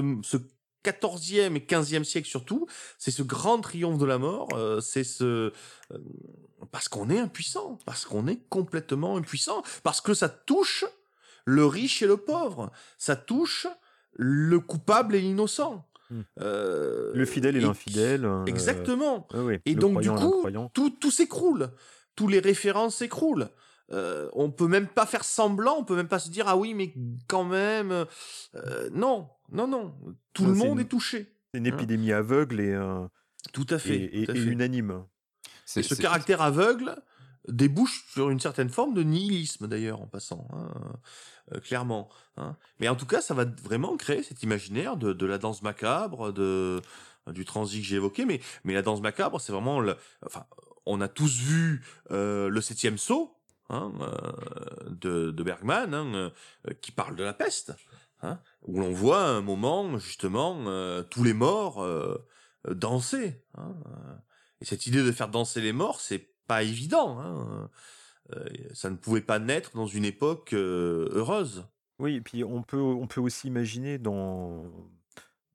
14e et 15e siècle surtout, c'est ce grand triomphe de la mort, euh, c'est ce euh, parce qu'on est impuissant, parce qu'on est complètement impuissant, parce que ça touche le riche et le pauvre, ça touche le coupable et l'innocent. Hmm. Euh, le fidèle et, l'infidèle. Exactement. et donc du coup, tout, tout s'écroule, tous les références s'écroulent. Euh, on peut même pas faire semblant, on peut même pas se dire ah oui mais quand même euh, non non non tout le monde est, touché. C'est une hein. épidémie aveugle et euh, tout à fait et, unanime. Et ce caractère aveugle débouche sur une certaine forme de nihilisme d'ailleurs en passant hein, clairement. Hein. Mais en tout cas ça va vraiment créer cet imaginaire de, la danse macabre de du transit que j'ai évoqué mais mais la danse macabre c'est vraiment le, enfin on a tous vu le septième saut Hein, euh, de, Bergman, hein, euh, qui parle de la peste, hein, où l'on voit un moment justement euh, tous les morts danser. Et cette idée de faire danser les morts, c'est pas évident. ça ne pouvait pas naître dans une époque heureuse. Oui, et puis on peut, on peut aussi imaginer dans,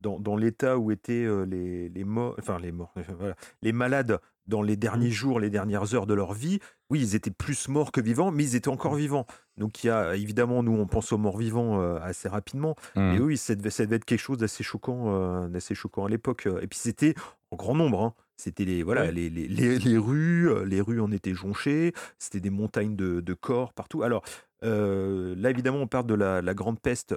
dans, l'état où étaient les, les morts, enfin les morts, les malades dans les derniers mmh. jours, les dernières heures de leur vie, oui, ils étaient plus morts que vivants, mais ils étaient encore mmh. vivants. Donc il y a évidemment, nous, on pense aux morts vivants euh, assez rapidement, mais mmh. oui, ça devait, être quelque chose d'assez choquant, euh, d'assez choquant à l'époque. Et puis c'était en grand nombre. Hein. C'était les voilà les, les, les, rues, euh, les rues en étaient jonchées. C'était des montagnes de, de, corps partout. Alors là, évidemment, on parle de la, la grande peste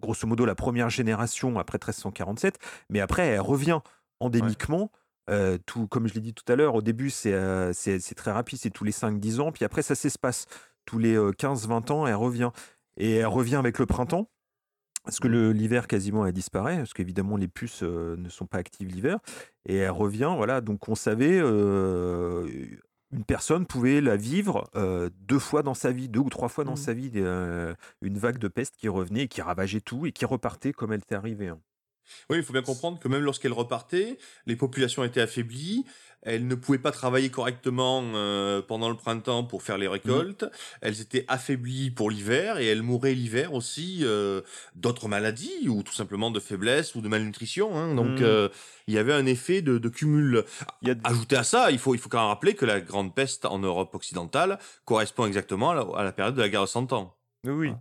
grosso modo la première génération après 1347, mais après elle revient endémiquement tout, comme je l'ai dit tout à l'heure, au début, c'est très rapide, c'est tous les 5-10 ans, puis après, ça s'espace. Tous les 15-20 ans, elle revient. Et elle revient avec le printemps, parce que mmh. l'hiver quasiment elle disparaît, parce qu'évidemment les puces ne sont pas actives l'hiver, et elle revient, voilà, donc on savait, une personne pouvait la vivre deux fois dans sa vie, deux ou trois fois dans mmh. sa vie, une vague de peste qui revenait, qui ravageait tout, et qui repartait comme elle était arrivée. Hein. Oui, il faut bien comprendre que même lorsqu'elle repartait, les populations étaient affaiblies, elles ne pouvaient pas travailler correctement euh, pendant le printemps pour faire les récoltes, mmh. elles étaient affaiblies pour l'hiver et elles mouraient l'hiver aussi euh, d'autres maladies ou tout simplement de faiblesse ou de malnutrition. Hein. Donc mmh. euh, il y avait un effet de, cumul. Ajouté à ça, il faut, il faut quand même rappeler que la grande peste en Europe occidentale correspond exactement à la, période de la guerre de Cent Ans. Oui.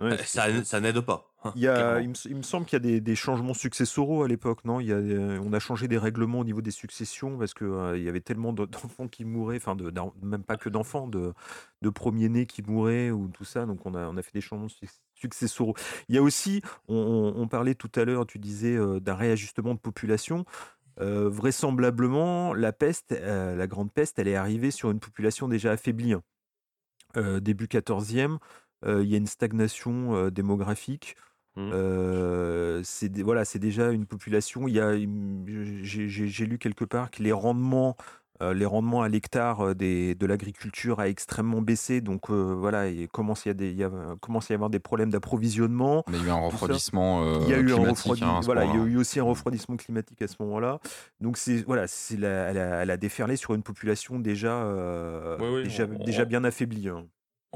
oui. ça, ça n'aide pas. Il, y a, il, me, semble qu'il y a des, changements successoraux à l'époque, non? Il y a, On a changé des règlements au niveau des successions parce qu'il euh, y avait tellement d'enfants qui mouraient, enfin de, même pas que d'enfants, de, de premiers-nés qui mouraient ou tout ça. Donc on a, on a fait des changements successoraux. Il y a aussi, on, parlait tout à l'heure, tu disais, euh, d'un réajustement de population. Euh, vraisemblablement, la peste, la grande peste, elle est arrivée sur une population déjà affaiblie. Hein. début 14e, il y a une stagnation démographique. Mmh. c'est voilà, c'est déjà une population. Il y a, j'ai lu quelque part que les rendements, les rendements à l'hectare de l'agriculture a extrêmement baissé. Donc voilà, il commence, il y a des, il y a, commence à y avoir des problèmes d'approvisionnement. Mais il y a eu un refroidissement. il y a eu un refroidissement. Hein, voilà, il y a eu aussi un refroidissement climatique à ce moment-là. Donc c'est voilà, c'est elle, a, déferlé sur une population déjà, déjà, déjà bien affaiblie. Hein.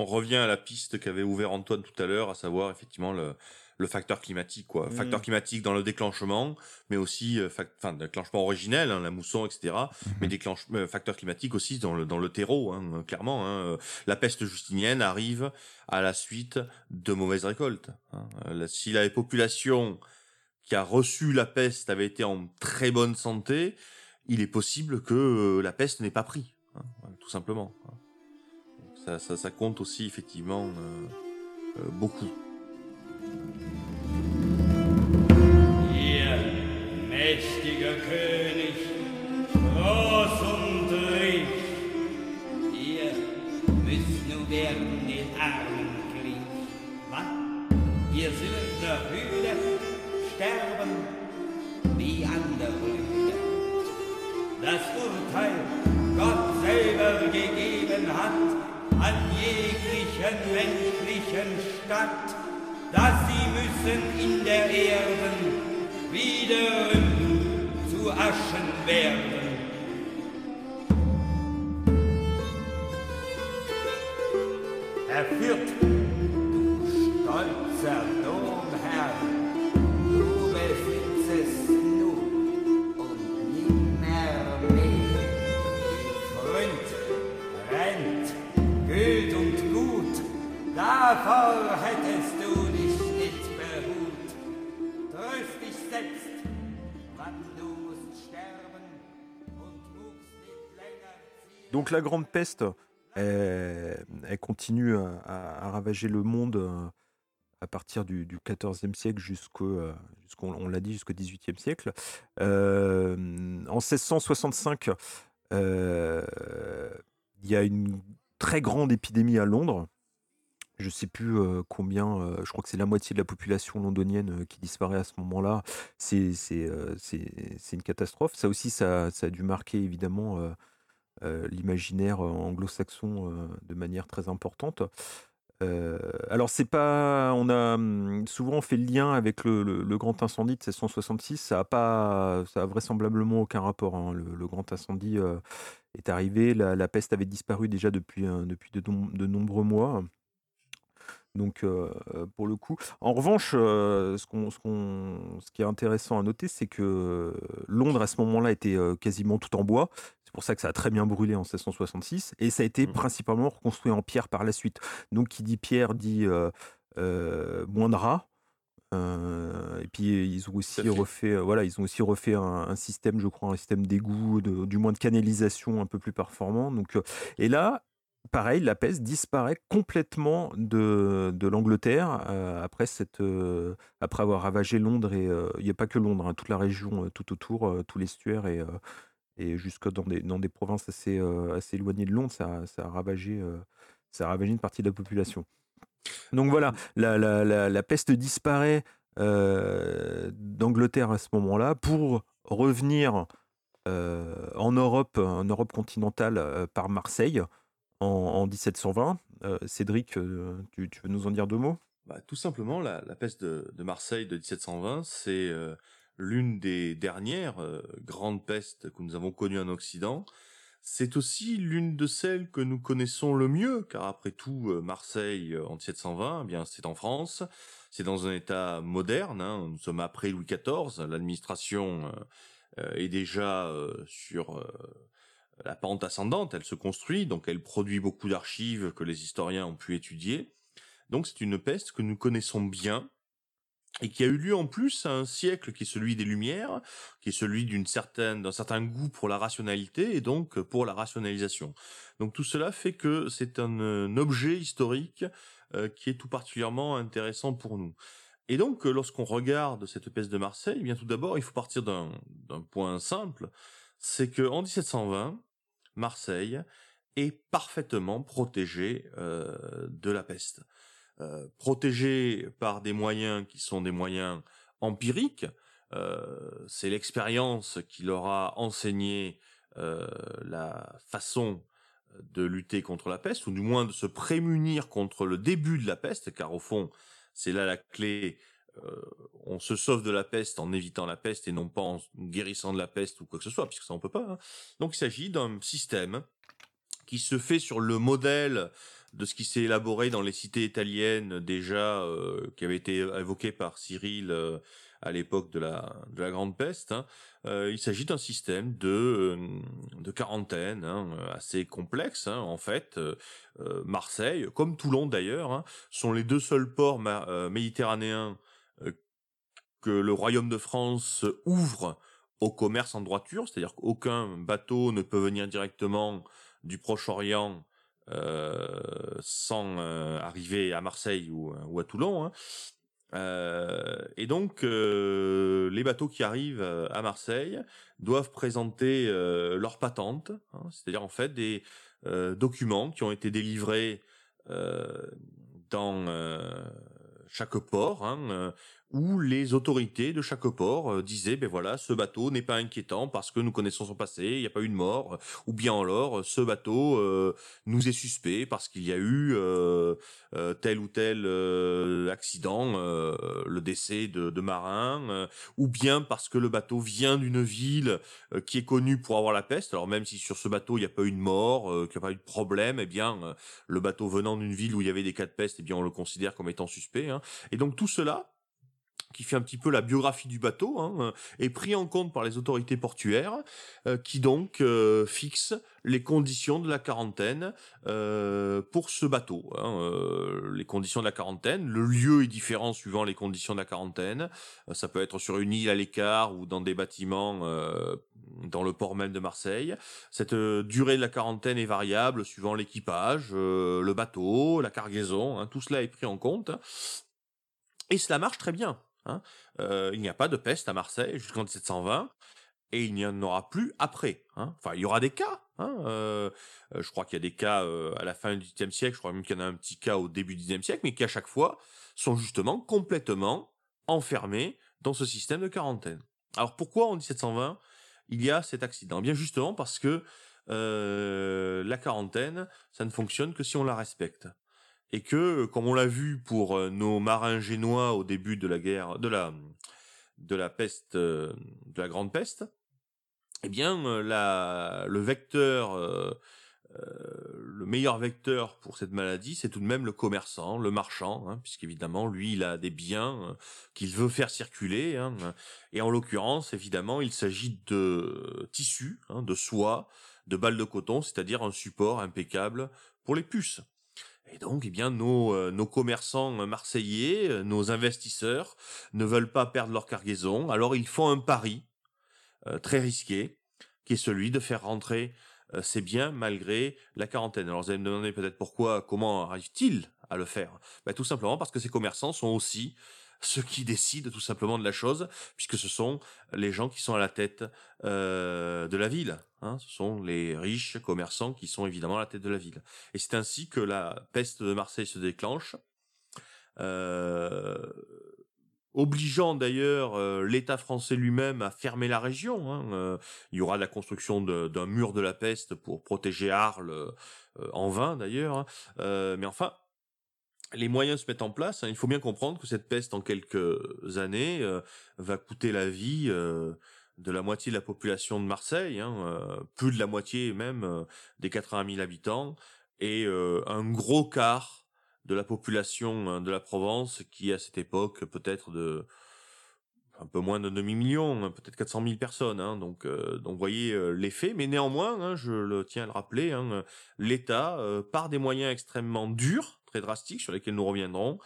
On revient à la piste qu'avait ouvert Antoine tout à l'heure, à savoir effectivement le le facteur climatique, quoi. Mm. Facteur climatique dans le déclenchement, mais aussi, euh, enfin, déclenchement originel, hein, la mousson, etc. Mais déclenche, euh, facteur climatique aussi dans le dans le terreau, hein, clairement. Hein. Euh, La peste justinienne arrive à la suite de mauvaises récoltes. hein. Euh, Si la population qui a reçu la peste avait été en très bonne santé, il est possible que euh, la peste n'ait pas pris, hein, tout simplement. hein. Ça, ça, ça compte aussi effectivement euh, euh, beaucoup. Stadt, dass sie müssen in der Erden wieder zu Aschen werden. Erführt, du stolzer Domherr, du besitzest nun und nimmer mehr. Freund, rennt, Güt und Gut, davor hättest Donc la Grande Peste, elle, continue à, ravager le monde euh, à partir du, du 14e siècle jusqu'au, euh, on l'a dit, jusqu'au 18e siècle. Euh, en 1665, euh, il y a une très grande épidémie à Londres. Je ne sais plus combien, je crois que c'est la moitié de la population londonienne qui disparaît à ce moment-là. C'est une catastrophe. Ça aussi, ça, ça a dû marquer évidemment l'imaginaire euh, anglo-saxon euh, de manière très importante. Euh, alors c'est pas, on a hum, souvent fait le lien avec le, grand incendie de 1666. Ça a pas, ça a vraisemblablement aucun rapport. hein. Le, grand incendie euh, est arrivé, la, peste avait disparu déjà depuis euh, depuis de, nom- de nombreux mois. Donc euh, pour le coup, en revanche, euh, ce, ce, ce qui est intéressant à noter, c'est que Londres à ce moment-là était euh, quasiment tout en bois. C'est pour ça que ça a très bien brûlé en 1666 et ça a été Mhm. principalement reconstruit en pierre par la suite. Donc qui dit pierre dit euh, euh, moins de rats. Euh, et puis ils ont aussi Tout refait, euh, voilà, ils ont aussi refait un, un système, je crois, un système d'égout, du moins de canalisation un peu plus performant. Donc, et là, pareil, la peste disparaît complètement de, de l'Angleterre euh, après, cette, euh, après avoir ravagé Londres et euh, il n'y a pas que Londres, hein, toute la région tout autour, tous l'estuaire et, et jusque dans des, dans des provinces assez, euh, assez éloignées de Londres, ça, ça a ravagé, euh, ça a ravagé une partie de la population. Donc voilà, la, la- la- la peste disparaît euh, d'Angleterre à ce moment-là pour revenir euh, en Europe, en Europe continentale euh, par Marseille en, en 1720. Euh, Cédric, euh, tu, tu veux nous en dire deux mots? Bah, tout simplement, la, la peste de, de Marseille de 1720, c'est euh, l'une des dernières euh, grandes pestes que nous avons connues en Occident. C'est aussi l'une de celles que nous connaissons le mieux, car après tout, euh, Marseille euh, en 1720, eh bien c'est en France, c'est dans un état moderne. hein, nous sommes après Louis XIV, l'administration est déjà sur la pente ascendante, elle se construit, donc elle produit beaucoup d'archives que les historiens ont pu étudier. Donc c'est une peste que nous connaissons bien et qui a eu lieu en plus à un siècle qui est celui des Lumières, qui est celui d'une certaine d'un certain goût pour la rationalité et donc pour la rationalisation. Donc tout cela fait que c'est un, un objet historique euh, qui est tout particulièrement intéressant pour nous. Et donc euh, lorsqu'on regarde cette peste de Marseille, eh bien tout d'abord il faut partir d'un d'un point simple, c'est que en 1720 Marseille est parfaitement protégée euh, de la peste euh, protégés par des moyens qui sont des moyens empiriques. Euh, c'est l'expérience qui leur a enseigné euh, la façon de lutter contre la peste, ou du moins de se prémunir contre le début de la peste, car au fond, c'est là la clé. On se sauve de la peste en évitant la peste et non pas en guérissant de la peste ou quoi que ce soit, puisque ça on peut pas. hein. Donc il s'agit d'un système qui se fait sur le modèle de ce qui s'est élaboré dans les cités italiennes déjà, euh, qui avait été évoqué par Cyril euh, à l'époque de la, de la Grande Peste, hein, euh, il s'agit d'un système de, quarantaine hein, assez complexe. hein, en fait, Marseille, comme Toulon d'ailleurs, sont les deux seuls ports méditerranéens que le Royaume de France ouvre au commerce en droiture, c'est-à-dire qu'aucun bateau ne peut venir directement du Proche-Orient sans euh, arriver à Marseille ou, ou à Toulon. hein. Euh, et donc, euh, les bateaux qui arrivent euh, à Marseille doivent présenter euh, leur patente, hein, c'est-à-dire en fait des euh, documents qui ont été délivrés euh, dans euh, chaque port, hein, euh, où les autorités de chaque port euh, disaient, ben voilà, ce bateau n'est pas inquiétant parce que nous connaissons son passé, il n'y a pas eu de mort, ou bien alors, ce bateau euh, nous est suspect parce qu'il y a eu euh, euh, tel ou tel euh, accident, euh, le décès de, de marins, euh, ou bien parce que le bateau vient d'une ville euh, qui est connue pour avoir la peste. Alors même si sur ce bateau il n'y a pas eu de mort, euh, qu'il n'y a pas eu de problème, eh bien euh, le bateau venant d'une ville où il y avait des cas de peste, eh bien on le considère comme étant suspect. hein. Et donc tout cela qui fait un petit peu la biographie du bateau, hein, euh, est pris en compte par les autorités portuaires, euh, qui donc euh, fixent les conditions de la quarantaine euh, pour ce bateau. hein, euh, les conditions de la quarantaine, le lieu est différent suivant les conditions de la quarantaine. Euh, ça peut être sur une île à l'écart ou dans des bâtiments dans le port même de Marseille. Cette durée de la quarantaine est variable suivant l'équipage, le bateau, la cargaison. hein, tout cela est pris en compte. Et cela marche très bien. Hein. Il n'y a pas de peste à Marseille jusqu'en 1720 et il n'y en aura plus après. hein. Enfin, il y aura des cas. hein, je crois qu'il y a des cas à la fin du XVIIIe siècle. Je crois même qu'il y en a un petit cas au début du XIXe siècle, mais qui à chaque fois sont justement complètement enfermés dans ce système de quarantaine. Alors pourquoi en 1720 il y a cet accident? Bien justement parce que la quarantaine, ça ne fonctionne que si on la respecte et que, comme on l'a vu pour euh, nos marins génois au début de la guerre, de la, de la peste, euh, de la grande peste, eh bien, euh, la, le vecteur, euh, euh, le meilleur vecteur pour cette maladie, c'est tout de même le commerçant, le marchand, hein, puisqu'évidemment, lui, il a des biens euh, qu'il veut faire circuler, hein, et en l'occurrence, évidemment, il s'agit de tissus, hein, de soie, de balles de coton, c'est-à-dire un support impeccable pour les puces. Et donc, eh bien, nos, euh, commerçants marseillais, euh, nos investisseurs ne veulent pas perdre leur cargaison, alors ils font un pari euh, très risqué, qui est celui de faire rentrer euh, ces biens malgré la quarantaine. Alors vous allez me demander peut-être pourquoi, comment arrive-t-il à le faire? Ben, Tout simplement parce que ces commerçants sont aussi ceux qui décident tout simplement de la chose, puisque ce sont les gens qui sont à la tête euh, de la ville. Hein, ce sont les riches commerçants qui sont évidemment à la tête de la ville. Et c'est ainsi que la peste de Marseille se déclenche, euh, obligeant d'ailleurs euh, l'État français lui-même à fermer la région. hein. Il y aura la construction d'un mur de la peste pour protéger Arles, en vain d'ailleurs. hein. Mais enfin, les moyens se mettent en place. hein. Il faut bien comprendre que cette peste, en quelques années, euh, va coûter la vie euh, de la moitié de la population de Marseille, hein, euh, plus de la moitié même des 80 000 habitants, et un gros quart de la population hein, de la Provence, qui à cette époque peut-être de un peu moins d'un demi-million, peut-être 400 000 personnes. donc, vous voyez l'effet. Mais néanmoins, je tiens à le rappeler, l'État, par des moyens extrêmement durs, très drastiques, sur lesquels nous reviendrons,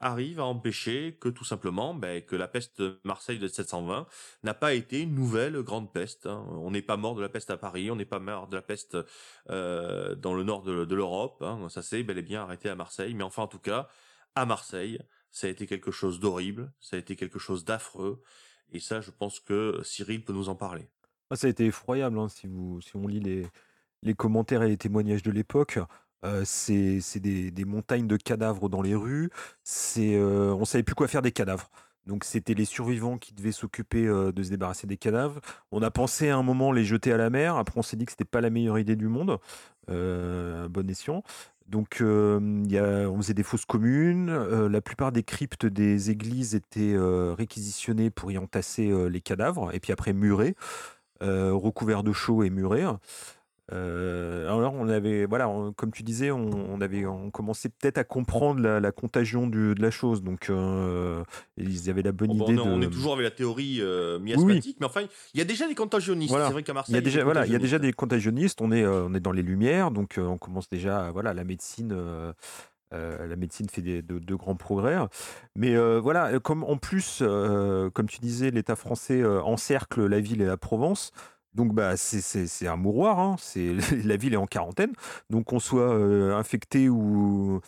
arrive à empêcher que tout simplement, ben, que la peste Marseille de 720 n'a pas été une nouvelle grande peste. hein. On n'est pas mort de la peste à Paris, on n'est pas mort de la peste euh, dans le nord de, de l'Europe. hein. Ça s'est bel et bien arrêté à Marseille. Mais enfin, en tout cas, à Marseille, ça a été quelque chose d'horrible, ça a été quelque chose d'affreux. Et ça, je pense que Cyril peut nous en parler. Ah, ça a été effroyable hein, si, vous, si on lit les, les commentaires et les témoignages de l'époque. C'est des, montagnes de cadavres dans les rues. C'est euh, on savait plus quoi faire des cadavres. Donc c'était les survivants qui devaient s'occuper de se débarrasser des cadavres. On a pensé à un moment les jeter à la mer. Après on s'est dit que c'était pas la meilleure idée du monde. Bon escient. Donc on faisait des fosses communes. La plupart des cryptes des églises étaient réquisitionnées pour y entasser les cadavres et puis après murés, euh, recouverts de chaux et murés. Euh, alors on avait, voilà, on- comme tu disais, on, on avait, on commençait peut-être à comprendre la, la contagion du- de la chose. Donc, euh, ils avaient la bonne Bon, idée on, on de. est toujours avec la théorie euh, oui. miasmatique, mais enfin, il y a déjà des contagionnistes. Voilà. C'est vrai qu'à Marseille, Il y a déjà, des voilà, il y a déjà contagionnistes. des contagionnistes. On est, euh, on est dans les lumières, donc on commence déjà, voilà, la médecine. euh, la médecine fait des- de, de grands progrès, mais euh, voilà, comme en plus, euh, comme tu disais, l'État français encercle la ville et la Provence, donc bah c'est- un mouroir, hein, la ville est en quarantaine, donc qu'on soit infecté ou,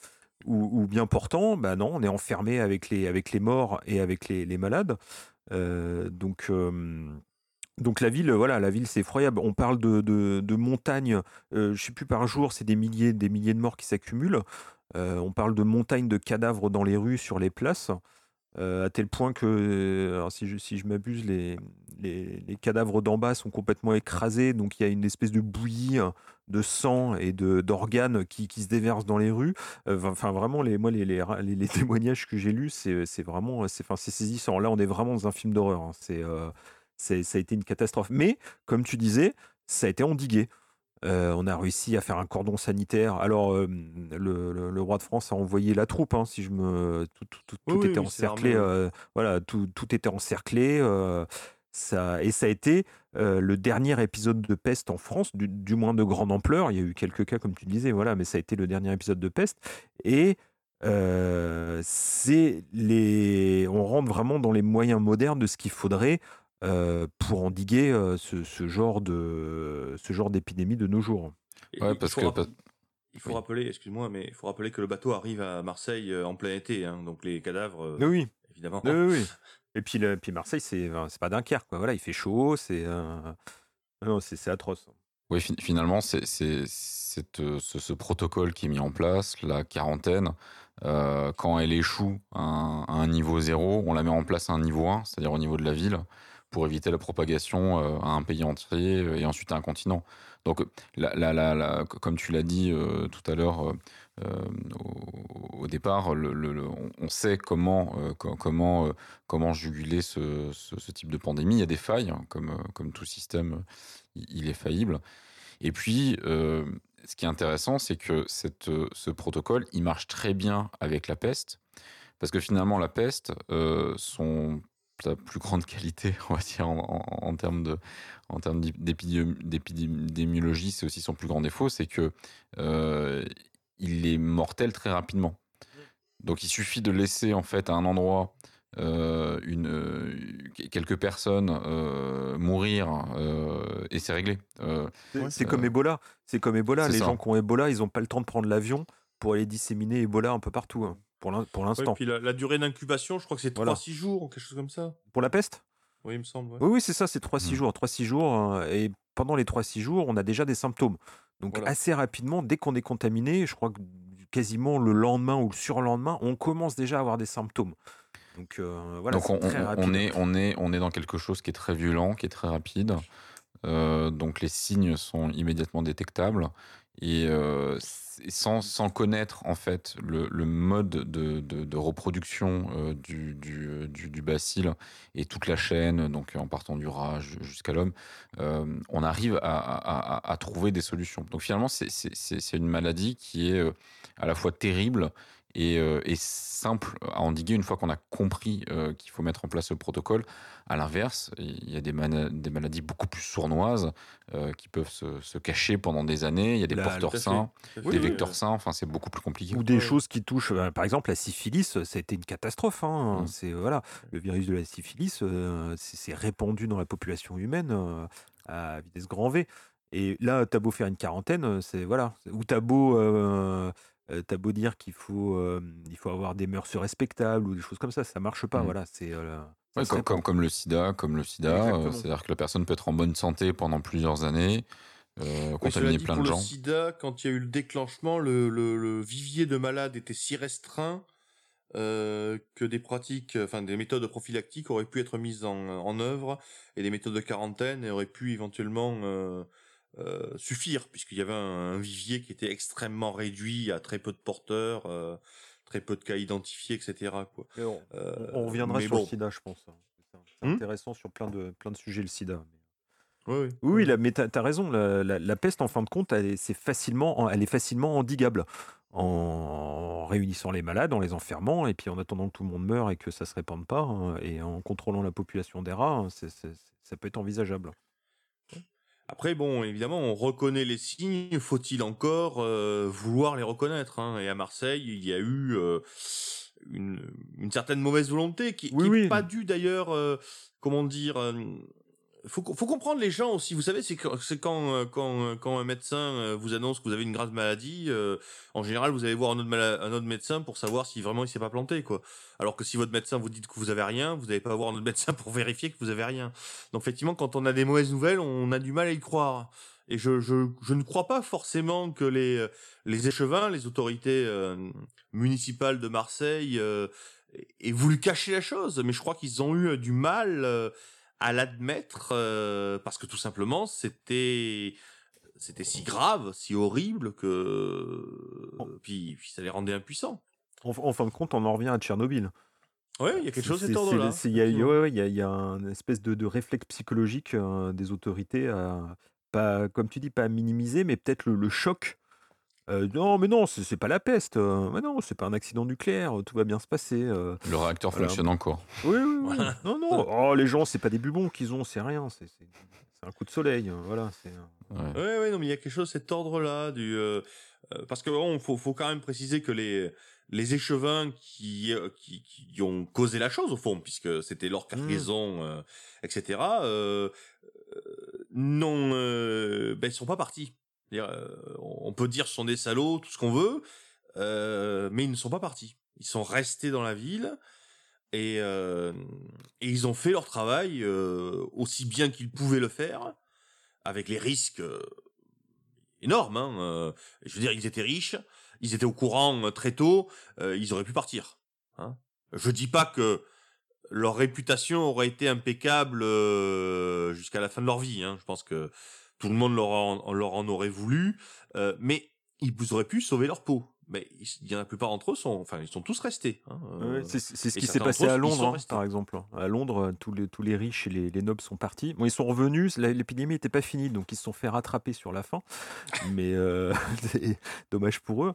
bien portant, bah non, on est enfermé avec les, morts et avec les, malades, donc. la ville, voilà, la ville c'est effroyable. On parle de, montagnes, je sais plus par jour, c'est des milliers, des milliers de morts qui s'accumulent. On parle de montagnes de cadavres dans les rues, sur les places, euh, à tel point que, euh, alors si je, si je m'abuse, les, les, cadavres d'en bas sont complètement écrasés, donc il y a une espèce de bouillie hein, de sang et d'organes qui, qui se déversent dans les rues. Euh, Enfin, vraiment, les, moi, les, les, les- témoignages que j'ai lus, c'est vraiment, saisissant. Là, on est vraiment dans un film d'horreur. hein. C'est- ça a été une catastrophe. Mais, comme tu disais, ça a été endigué. Euh, on a réussi à faire un cordon sanitaire. Alors, euh, le, le- le roi de France a envoyé la troupe, hein, si je me. Tout, tout- tout- Oui, tout oui, était oui, encerclé. euh, voilà, tout, tout était encerclé. ça, et ça a été le dernier épisode de peste en France, du, du moins de grande ampleur. Il y a eu quelques cas, comme tu disais, voilà, mais ça a été le dernier épisode de peste. Et c'est les, on rentre vraiment dans les moyens modernes de ce qu'il faudrait euh, pour endiguer euh, ce, ce genre de ce genre d'épidémie de nos jours. Ouais, il parce faut que- rapp- parce- Il faut oui. rappeler, excuse-moi, mais il faut rappeler que le bateau arrive à Marseille euh, en plein été, hein, donc les cadavres, euh, Oui, évidemment. oui, oui. Et puis, le- puis Marseille, c'est c'est pas Dunkerque, quoi. Voilà, il fait chaud, c'est euh, non, c'est c'est atroce. Oui, fin- finalement, c'est c'est- c'est, ce, ce protocole qui est mis en place, la quarantaine, euh, quand elle échoue à un, à un niveau zéro, on la met en place à un niveau 1, c'est-à-dire au niveau de la ville, pour éviter la propagation euh, à un pays entier euh, et ensuite à un continent. Donc, la, comme tu l'as dit euh, tout à l'heure au, départ, on, sait comment, co- comment, comment juguler ce, type de pandémie. Il y a des failles, hein, comme, comme tout système, il- est faillible. Et puis, ce qui est intéressant, c'est que ce protocole, il marche très bien avec la peste, parce que finalement, la peste, son sa plus grande qualité, on va dire, en, en- en termes de, en termes d'ép- d'épidémi- d'épidémiologie, c'est aussi son plus grand défaut, c'est que euh, il est mortel très rapidement. Donc, il suffit de laisser en fait à un endroit euh, une, euh, quelques personnes euh, mourir et c'est réglé. C'est comme Ebola. C'est comme Ebola. Les ça. gens qui ont Ebola, ils n'ont pas le temps de prendre l'avion pour aller disséminer Ebola un peu partout. hein, pour l'in- pour Ouais, l'instant. puis la, la durée d'incubation, je crois que c'est 3-6 Voilà. jours, ou quelque chose comme ça. pour la peste? Oui, il me semble. ouais. Oui, oui, c'est ça, c'est 3-6 Mm. jours. 3-6 jours. hein, et pendant les 3-6 jours, on a déjà des symptômes. Donc, Voilà. assez rapidement, dès qu'on est contaminé, je crois que quasiment le lendemain ou le surlendemain, on commence déjà à avoir des symptômes. Donc, euh, voilà, donc c'est on, très on- rapide. on est, on, est, on est dans quelque chose qui est très violent, qui est très rapide. Euh, donc les signes sont immédiatement détectables. Et euh, sans, sans connaître en fait le, le mode de, de- reproduction euh, du, euh, du- du bacille et toute la chaîne, donc en partant du rat ju- jusqu'à l'homme, on arrive à, à- à- trouver des solutions. Donc finalement, c'est- une maladie qui est à la fois terrible et, euh, et simple à endiguer une fois qu'on a compris euh, qu'il faut mettre en place ce protocole. À l'inverse, il y a des, maladies beaucoup plus sournoises euh, qui peuvent se, se cacher pendant des années. Il y a des La- porteurs sains, des Oui, vecteurs sains. Enfin, c'est beaucoup plus compliqué. Ou des Ouais. choses qui touchent, euh, par exemple, la syphilis, ça a été une catastrophe. hein. Mm. C'est voilà, le virus de la syphilis, euh, c'est répandu dans la population humaine euh, à vitesse grand V. Et là, t'as beau faire une quarantaine, c'est voilà. Ou t'as beau, euh, euh, t'as beau dire qu'il faut, euh, il faut avoir des mœurs respectables ou des choses comme ça, ça marche pas. Mm. Voilà, c'est. euh, Ouais, comme, comme, comme le sida, comme le sida, c'est-à-dire que la personne peut être en bonne santé pendant plusieurs années, euh, contaminer plein de le gens. sida, quand il y a eu le déclenchement, le, le- le vivier de malades était si restreint euh, que des pratiques, enfin des méthodes prophylactiques auraient pu être mises en, en œuvre et des méthodes de quarantaine auraient pu éventuellement euh, euh, suffire, puisqu'il y avait un, un vivier qui était extrêmement réduit à très peu de porteurs, euh, très peu de cas identifiés, etc. Quoi. Mais on, Euh, on reviendra sur bon. le sida, je pense. C'est- Hmm intéressant sur plein de, plein de sujets, le sida. Oui, oui. Oui, oui, la- mais t'as as raison. La, la- la peste, en fin de compte, elle est, c'est facilement, elle est facilement endiguable en réunissant les malades, en les enfermant, et puis en attendant que tout le monde meure et que ça se répande pas, hein, et en contrôlant la population des rats, hein, ça peut être envisageable. Après, bon, évidemment, on reconnaît les signes. Faut-il encore euh, vouloir les reconnaître hein? Et à Marseille, il y a eu euh, une, une certaine mauvaise volonté qui, Oui, qui oui. est pas due d'ailleurs, euh, comment dire. Faut, faut comprendre les gens aussi. Vous savez, c'est c'est quand, euh, quand, euh, quand un médecin euh, vous annonce que vous avez une grave maladie, euh, en général, vous allez voir un autre, un autre médecin pour savoir si vraiment il s'est pas planté, quoi. Alors que si votre médecin vous dit que vous avez rien, vous n'allez pas voir un autre médecin pour vérifier que vous avez rien. Donc effectivement, quand on a des mauvaises nouvelles, on a du mal à y croire. Et je, je, je ne crois pas forcément que les, les échevins, les autorités municipales de Marseille euh, aient voulu cacher la chose, mais je crois qu'ils ont eu du mal à l'admettre euh, parce que tout simplement c'était c'était si grave, si horrible que puis, puis ça les rendait impuissants. En, en fin de compte, on en revient à Tchernobyl. Ouais, il y a quelque chose cet ordre-là. Il y a, effectivement. ouais, ouais, il y a, il y a un espèce de, de réflexe psychologique euh, des autorités à, pas, comme tu dis, pas à minimiser, mais peut-être le, le choc. Euh, non, mais non, c'est c'est pas la peste. euh, mais non, c'est pas un accident nucléaire. Tout va bien se passer. euh. Le réacteur Voilà. fonctionne encore. Oui, oui, oui. Voilà. Non, non. Oh, les gens, c'est pas des bubons qu'ils ont, c'est rien. C'est c'est- c'est un coup de soleil. euh, Voilà. c'est, euh, Ouais. Ouais, ouais, non, mais il y a quelque chose de cet ordre-là, du, euh, euh, parce que bon, faut, faut quand même préciser que les, les échevins qui, euh, qui, qui ont causé la chose au fond, puisque c'était leur cargaison, euh, etc. Euh, euh, non, euh, ben ils sont pas partis. Euh, on peut dire ce sont des salauds, tout ce qu'on veut, euh, mais ils ne sont pas partis. Ils sont restés dans la ville. Et, euh, ils ont fait leur travail aussi bien qu'ils pouvaient le faire, avec les risques énormes. Hein. je veux dire, ils étaient riches, ils étaient au courant très tôt, ils auraient pu partir. Hein. Je dis pas que leur réputation aurait été impeccable jusqu'à la fin de leur vie. Hein. Je pense que tout le monde leur en, leur en aurait voulu, euh, mais ils auraient pu sauver leur peau. Mais il y en a la plupart d'entre eux sont, enfin, ils sont tous restés. Hein. Ouais, Euh, c'est ce qui s'est passé à Londres, hein, par exemple. À Londres, euh, tous les, tous les riches et les, les nobles sont partis. Bon, ils sont revenus, l'épidémie n'était pas finie, donc ils se sont fait rattraper sur la fin. Mais euh, dommage pour eux.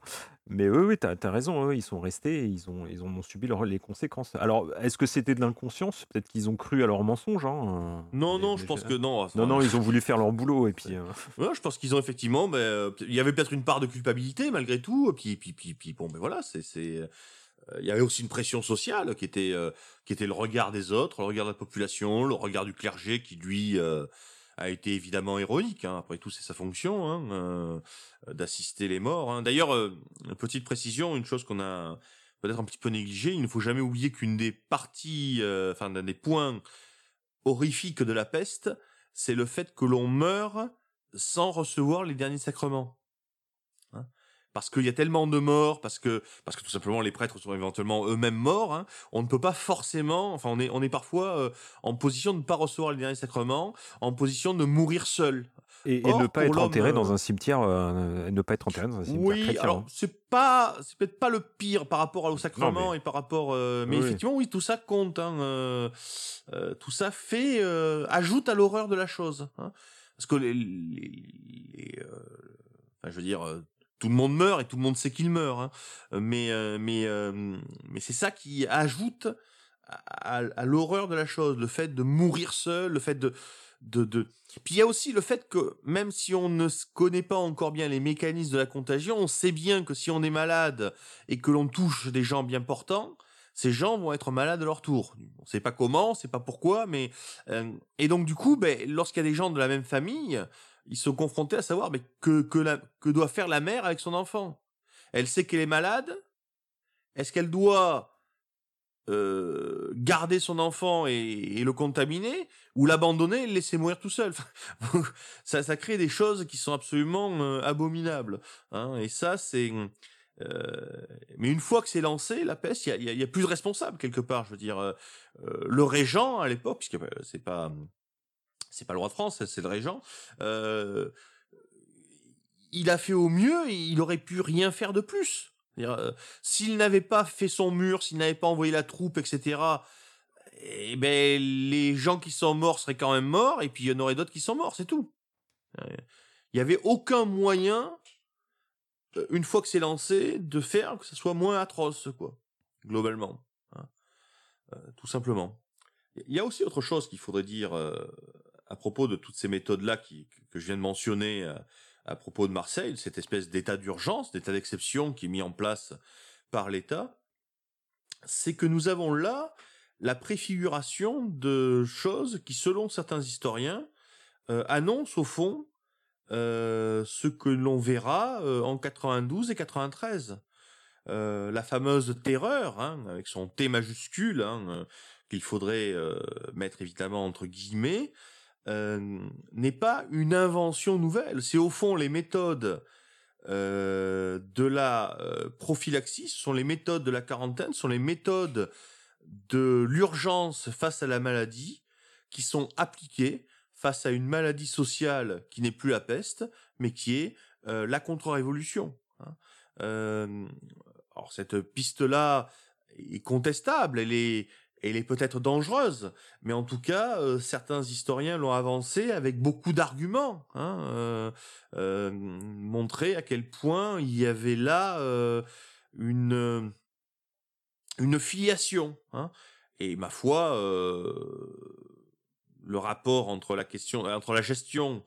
Mais oui, oui, tu as, raison, eux, ils sont restés et ils, ont, ils ont subi leur- les conséquences. Alors, est-ce que c'était de l'inconscience? Peut-être qu'ils ont cru à leurs mensonges. hein, euh, Non, mais- non, mais je pense que non. enfin, Non, non, ils ont voulu faire leur boulot et puis. euh, Ouais, je pense qu'ils ont effectivement, ben, euh, il y avait peut-être une part de culpabilité malgré tout, puis puis puis puis bon, ben voilà, c'est c'est, euh, il y avait aussi une pression sociale qui était euh, qui était le regard des autres, le regard de la population, le regard du clergé qui lui euh, a été évidemment héroïque. Hein, après tout, c'est sa fonction hein, euh, d'assister les morts. Hein. D'ailleurs, euh, petite précision, une chose qu'on a peut-être un petit peu négligée, il ne faut jamais oublier qu'une des parties, euh, enfin d'un des points horrifiques de la peste, c'est le fait que l'on meurt sans recevoir les derniers sacrements. Parce qu'il y a tellement de morts, parce que parce que tout simplement les prêtres sont éventuellement eux-mêmes morts. hein, on ne peut pas forcément, enfin on est on est parfois euh, en position de ne pas recevoir les derniers sacrements, en position de mourir seul. Et, ne pas être enterré euh, dans un cimetière, euh, ne pas être enterré dans un cimetière Oui, chrétien, alors hein. c'est pas, c'est peut-être pas le pire par rapport au sacrement Non, mais- et par rapport, euh, mais Oui, effectivement oui, tout ça compte. Hein, tout ça fait, ajoute à l'horreur de la chose. Hein, parce que les, les- les, enfin, je veux dire, tout le monde meurt et tout le monde sait qu'il meurt. Hein, mais euh, mais euh, mais c'est ça qui ajoute à, l'horreur de la chose, le fait de mourir seul, le fait de de, de... Puis il y a aussi le fait que même si on ne connaît pas encore bien les mécanismes de la contagion, on sait bien que si on est malade et que l'on touche des gens bien portants, ces gens vont être malades à leur tour. On sait pas comment, on sait pas pourquoi, mais euh, et donc du coup, ben, lorsqu'il y a des gens de la même famille, ils sont confrontés à savoir mais que que, la, que doit faire la mère avec son enfant? Elle sait qu'elle est malade? Est-ce qu'elle doit euh, garder son enfant et, le contaminer? Ou l'abandonner et le laisser mourir tout seul? Ça, ça crée des choses qui sont absolument euh, abominables. Hein, et ça, c'est... euh, mais une fois que c'est lancé, la peste, il y a, y a- plus de responsable quelque part. Je veux dire, le régent à l'époque, puisque c'est pas c'est pas le roi de France, c'est le régent. euh, il a fait au mieux, il aurait pu rien faire de plus. Euh, S'il n'avait pas fait son mur, s'il n'avait pas envoyé la troupe, etc., eh ben, les gens qui sont morts seraient quand même morts, et puis il y en aurait d'autres qui sont morts, c'est tout. Euh, Il n'y avait aucun moyen, euh, une fois que c'est lancé, de faire que ça soit moins atroce, quoi, globalement. hein. Tout simplement. Il y a aussi autre chose qu'il faudrait dire à propos de toutes ces méthodes-là que je viens de mentionner euh, à propos de Marseille, cette espèce d'état d'urgence, d'état d'exception qui est mis en place par l'État, c'est que nous avons là la préfiguration de choses qui, selon certains historiens, euh, annoncent au fond euh, ce que l'on verra en 92 et 93. Euh, la fameuse terreur, hein, avec son T majuscule, hein, qu'il faudrait mettre évidemment entre guillemets, euh, n'est pas une invention nouvelle. C'est au fond les méthodes euh, de la euh, prophylaxie, ce sont les méthodes de la quarantaine, ce sont les méthodes de l'urgence face à la maladie qui sont appliquées face à une maladie sociale qui n'est plus la peste, mais qui est la contre-révolution. hein. Alors cette piste-là est contestable, elle est, elle est peut-être dangereuse, mais en tout cas, euh, certains historiens l'ont avancée avec beaucoup d'arguments, hein, euh, euh, montrer à quel point il y avait là une une filiation. Hein, et ma foi, le rapport entre la question, entre la gestion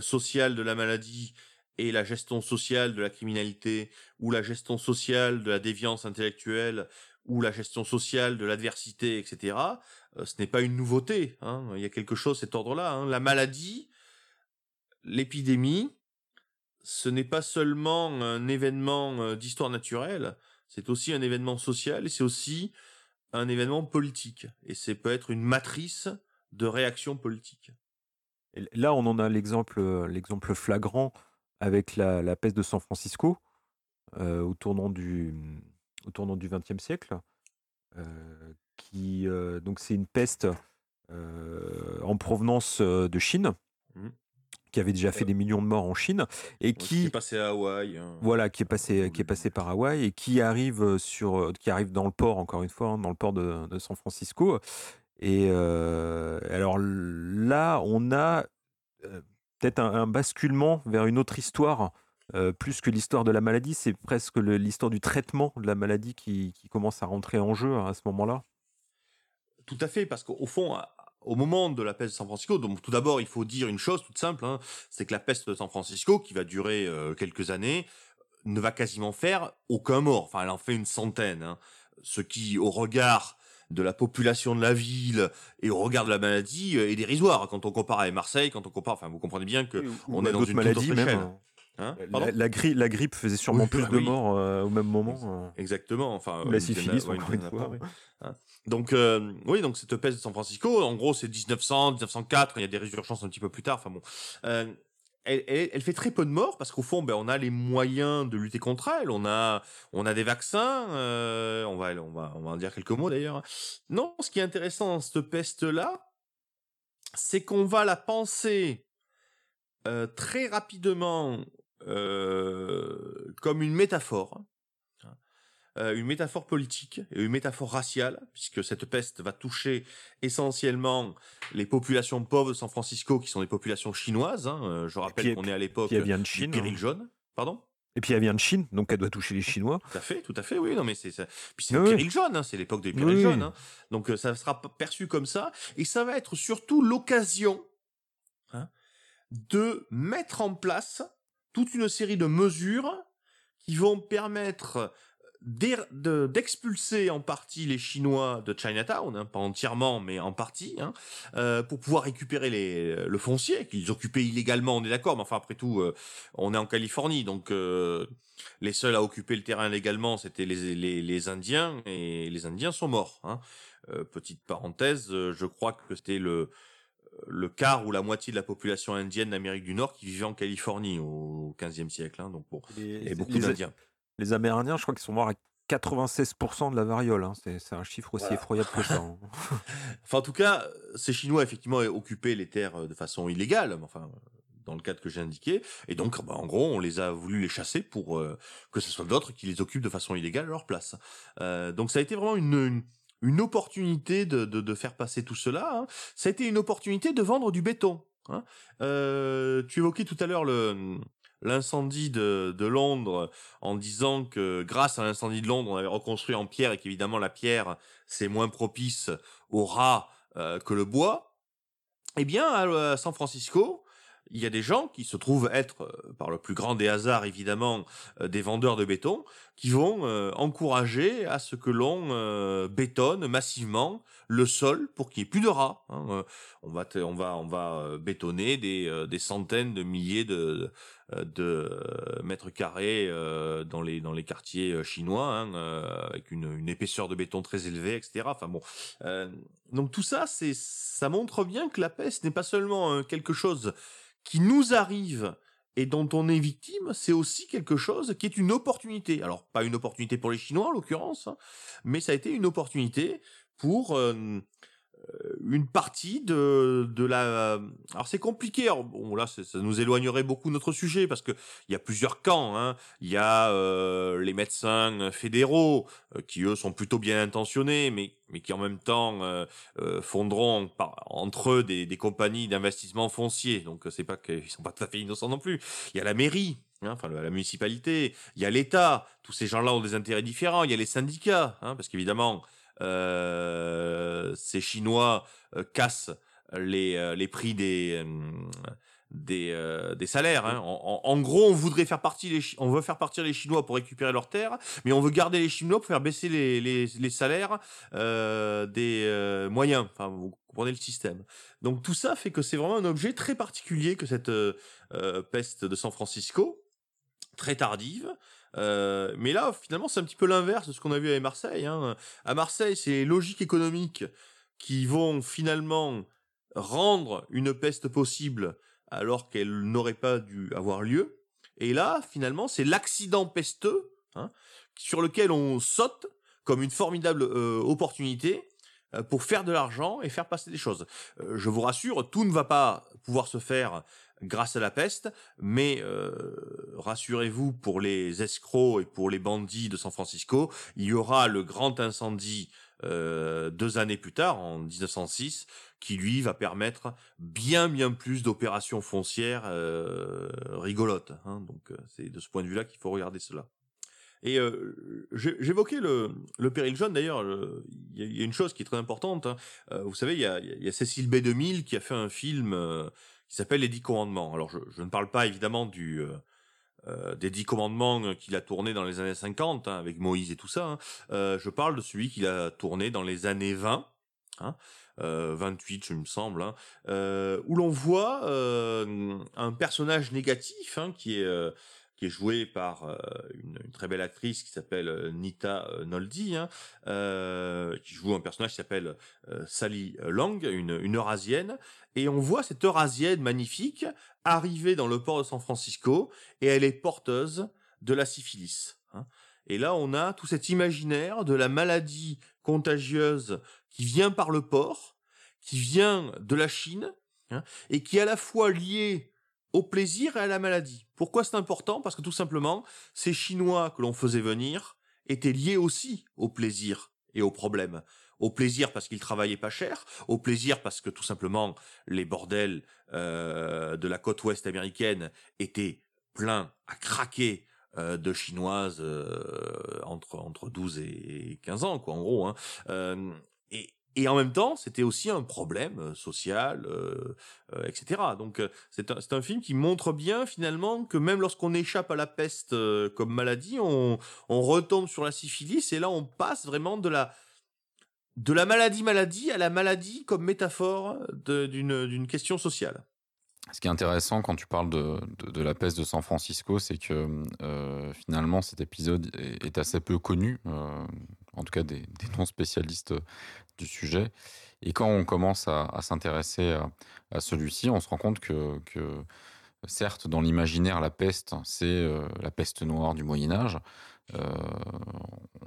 sociale de la maladie et la gestion sociale de la criminalité, ou la gestion sociale de la déviance intellectuelle, ou la gestion sociale de l'adversité, etc., euh, ce n'est pas une nouveauté. Hein. Il y a quelque chose cet ordre-là. hein. La maladie, l'épidémie, ce n'est pas seulement un événement euh, d'histoire naturelle, c'est aussi un événement social c'est aussi un événement politique. Et c'est peut être une matrice de réaction politique. Et là, on en a l'exemple, euh, flagrant avec la, peste de San Francisco au tournant du au tournant du XXe siècle. qui donc c'est une peste en provenance de Chine, Mhm. qui avait déjà fait des millions de morts en Chine et Qui qui est passé à Hawaï. hein. voilà, qui est passé, qui est passé par Hawaï et qui arrive sur, qui arrive dans le port encore une fois, hein, dans le port de, de San Francisco. Et euh, alors là, on a euh, peut-être un, un basculement vers une autre histoire, euh, plus que l'histoire de la maladie. C'est presque l'histoire du traitement de la maladie qui, qui commence à rentrer en jeu à ce moment-là. Tout à fait, parce qu'au fond, à- au moment de la peste de San Francisco, donc tout d'abord, il faut dire une chose toute simple, hein, c'est que la peste de San Francisco, qui va durer euh, quelques années, ne va quasiment faire aucun mort. Enfin, elle en fait une centaine. hein. Ce qui, au regard de la population de la ville et au regard de la maladie, euh, est dérisoire. Quand on compare avec Marseille, quand on compare, enfin, vous comprenez bien que on est dans une autre même. Hein La, grippe faisait sûrement Oui, plus de oui. morts euh, au même moment. euh. Exactement. Enfin, la dizaine- syphilis, ouais, encore une dizaine fois, ouais. Hein. Donc, euh, oui, donc cette peste de San Francisco, en gros, c'est 1900, 1904. Il y a des résurgences un petit peu plus tard. Enfin bon, euh, elle, elle, elle fait très peu de morts parce qu'au fond, ben, on a les moyens de lutter contre elle. On a, on a des vaccins. euh, on va, on va, on va en dire quelques mots d'ailleurs. Non, ce qui est intéressant dans cette peste-là, c'est qu'on va la penser euh, très rapidement euh, comme une métaphore euh, une métaphore politique et une métaphore raciale, puisque cette peste va toucher essentiellement les populations pauvres de San Francisco, qui sont des populations chinoises. hein. Euh, je rappelle qu'on est à l'époque de du Chine. hein. jaune. Pardon? Et puis elle vient de Chine, donc elle doit toucher les Chinois. tout à fait, tout à fait, oui. Non, mais c'est. Puis c'est Oui, le jaune, hein, c'est l'époque des périls Oui, jaunes. hein. Donc euh, ça sera perçu comme ça, et ça va être surtout l'occasion hein, de mettre en place toute une série de mesures qui vont permettre de- d'expulser en partie les Chinois de Chinatown, hein, pas entièrement, mais en partie, hein, euh, pour pouvoir récupérer les, le foncier qu'ils occupaient illégalement, on est d'accord, mais enfin après tout, euh, on est en Californie, donc euh, les seuls à occuper le terrain légalement, c'était les, Indiens, et les Indiens sont morts. Hein. Euh, petite parenthèse, euh, je crois que c'était le le quart ou la moitié de la population indienne d'Amérique du Nord qui vivait en Californie au XVe siècle. Hein, donc bon, y avait beaucoup d'Indiens. les Amérindiens, je crois qu'ils sont morts à 96% de la variole. hein. C'est un chiffre aussi Voilà. effroyable que ça. hein. Enfin, en tout cas, ces Chinois, effectivement, occupaient les terres euh, de façon illégale, mais enfin, dans le cadre que j'ai indiqué. Et donc, bah, en gros, on les a voulu les chasser pour euh, que ce soit d'autres qui les occupent de façon illégale à leur place. Euh, donc, ça a été vraiment une, une, une opportunité de, de, de faire passer tout cela. Hein. Ça a été une opportunité de vendre du béton. Hein. Euh, tu évoquais tout à l'heure le l'incendie de, de Londres en disant que grâce à l'incendie de Londres, on avait reconstruit en pierre et qu'évidemment la pierre c'est moins propice aux rats euh, que le bois. Eh bien, à, à San Francisco, il y a des gens qui se trouvent être, euh, par le plus grand des hasards évidemment, euh, des vendeurs de béton, qui vont euh, encourager à ce que l'on bétonne massivement le sol pour qu'il n'y ait plus de rats. hein. On va, on va, on va bétonner des, des centaines de milliers de, de mètres carrés dans les dans les quartiers chinois, hein, avec une, une épaisseur de béton très élevée, etc. Enfin bon, donc tout ça, ça montre bien que la peste n'est pas seulement quelque chose qui nous arrive et dont on est victime, c'est aussi quelque chose qui est une opportunité. Alors pas une opportunité pour les Chinois en l'occurrence, hein, mais ça a été une opportunité pour euh, une partie de, de la... Alors c'est compliqué, bon là ça nous éloignerait beaucoup de notre sujet parce que il y a plusieurs camps. Hein. Il y a euh, les médecins fédéraux euh, qui eux sont plutôt bien intentionnés, mais mais qui en même temps euh, euh, fonderont entre eux des, des compagnies d'investissement foncier. Donc euh, c'est pas qu'ils sont pas tout à fait innocents non plus. Il y a la mairie. hein, Enfin, la municipalité, il y a l'État. Tous ces gens-là ont des intérêts différents. Il y a les syndicats, hein, parce qu'évidemment, euh, ces Chinois euh, cassent les, euh, les prix des, euh, des, euh, des salaires. hein. En, en- en gros, on voudrait faire partie les, on veut faire partir les Chinois pour récupérer leurs terres, mais on veut garder les Chinois pour faire baisser les, les, les salaires euh, des euh, moyens. Enfin, vous comprenez le système. Donc tout ça fait que c'est vraiment un objet très particulier que cette euh, euh, peste de San Francisco, très tardive. Euh, mais là, finalement, c'est un petit peu l'inverse de ce qu'on a vu à Marseille. Hein. À Marseille, c'est les logiques économiques qui vont finalement rendre une peste possible alors qu'elle n'aurait pas dû avoir lieu. Et là, finalement, c'est l'accident pesteux hein, sur lequel on saute comme une formidable euh, opportunité euh, pour faire de l'argent et faire passer des choses. Je vous rassure, tout ne va pas pouvoir se faire grâce à la peste, mais euh, rassurez-vous pour les escrocs et pour les bandits de San Francisco, il y aura le grand incendie euh, deux années plus tard, en 1906, qui lui va permettre bien bien plus d'opérations foncières euh, rigolotes. hein. Donc euh, c'est de ce point de vue-là qu'il faut regarder cela. Et euh, j'évoquais le, le péril jaune d'ailleurs. le- Il y, a- une chose qui est très importante. hein. Euh, vous savez, il y a, y a Cécile B. 2000 qui a fait un film euh, qui s'appelle Les Dix Commandements. Alors je, je ne parle pas évidemment du euh, euh, des Dix Commandements euh, qu'il a tourné dans les années 50 hein, avec Moïse et tout ça. hein. Euh, je parle de celui qu'il a tourné dans les années 20. Hein, euh, 28, je me semble, hein, euh, où l'on voit euh, un personnage négatif hein, qui est euh, qui est joué par euh, une, très belle actrice qui s'appelle euh, Nita euh, Noldi, hein, qui joue un personnage qui s'appelle Sally Lang, une, une Eurasienne, et on voit cette Eurasienne magnifique arriver dans le port de San Francisco, et elle est porteuse de la syphilis. hein. Et là, on a tout cet imaginaire de la maladie contagieuse qui vient par le port, qui vient de la Chine, hein, et qui est à la fois liée au plaisir et à la maladie. Pourquoi c'est important? Parce que tout simplement, ces Chinois que l'on faisait venir étaient liés aussi au plaisir et au problème. Au plaisir parce qu'ils travaillaient pas cher, au plaisir parce que tout simplement les bordels euh, de la côte ouest américaine étaient pleins à craquer euh, de chinoises euh, entre entre 12 et 15 ans quoi en gros hein. Et en même temps, c'était aussi un problème social, etc. Donc, c'est un, film qui montre bien finalement que même lorsqu'on échappe à la peste comme maladie, on, retombe sur la syphilis et là, on passe vraiment de la de la maladie maladie à la maladie comme métaphore d'une question sociale. Ce qui est intéressant quand tu parles de, de- la peste de San Francisco, c'est que finalement cet épisode est, assez peu connu, en tout cas des, des non-spécialistes du sujet. Et quand on commence à, s'intéresser à, celui-ci, on se rend compte que, certes, dans l'imaginaire, la peste, c'est euh, la peste noire du Moyen Âge. Euh,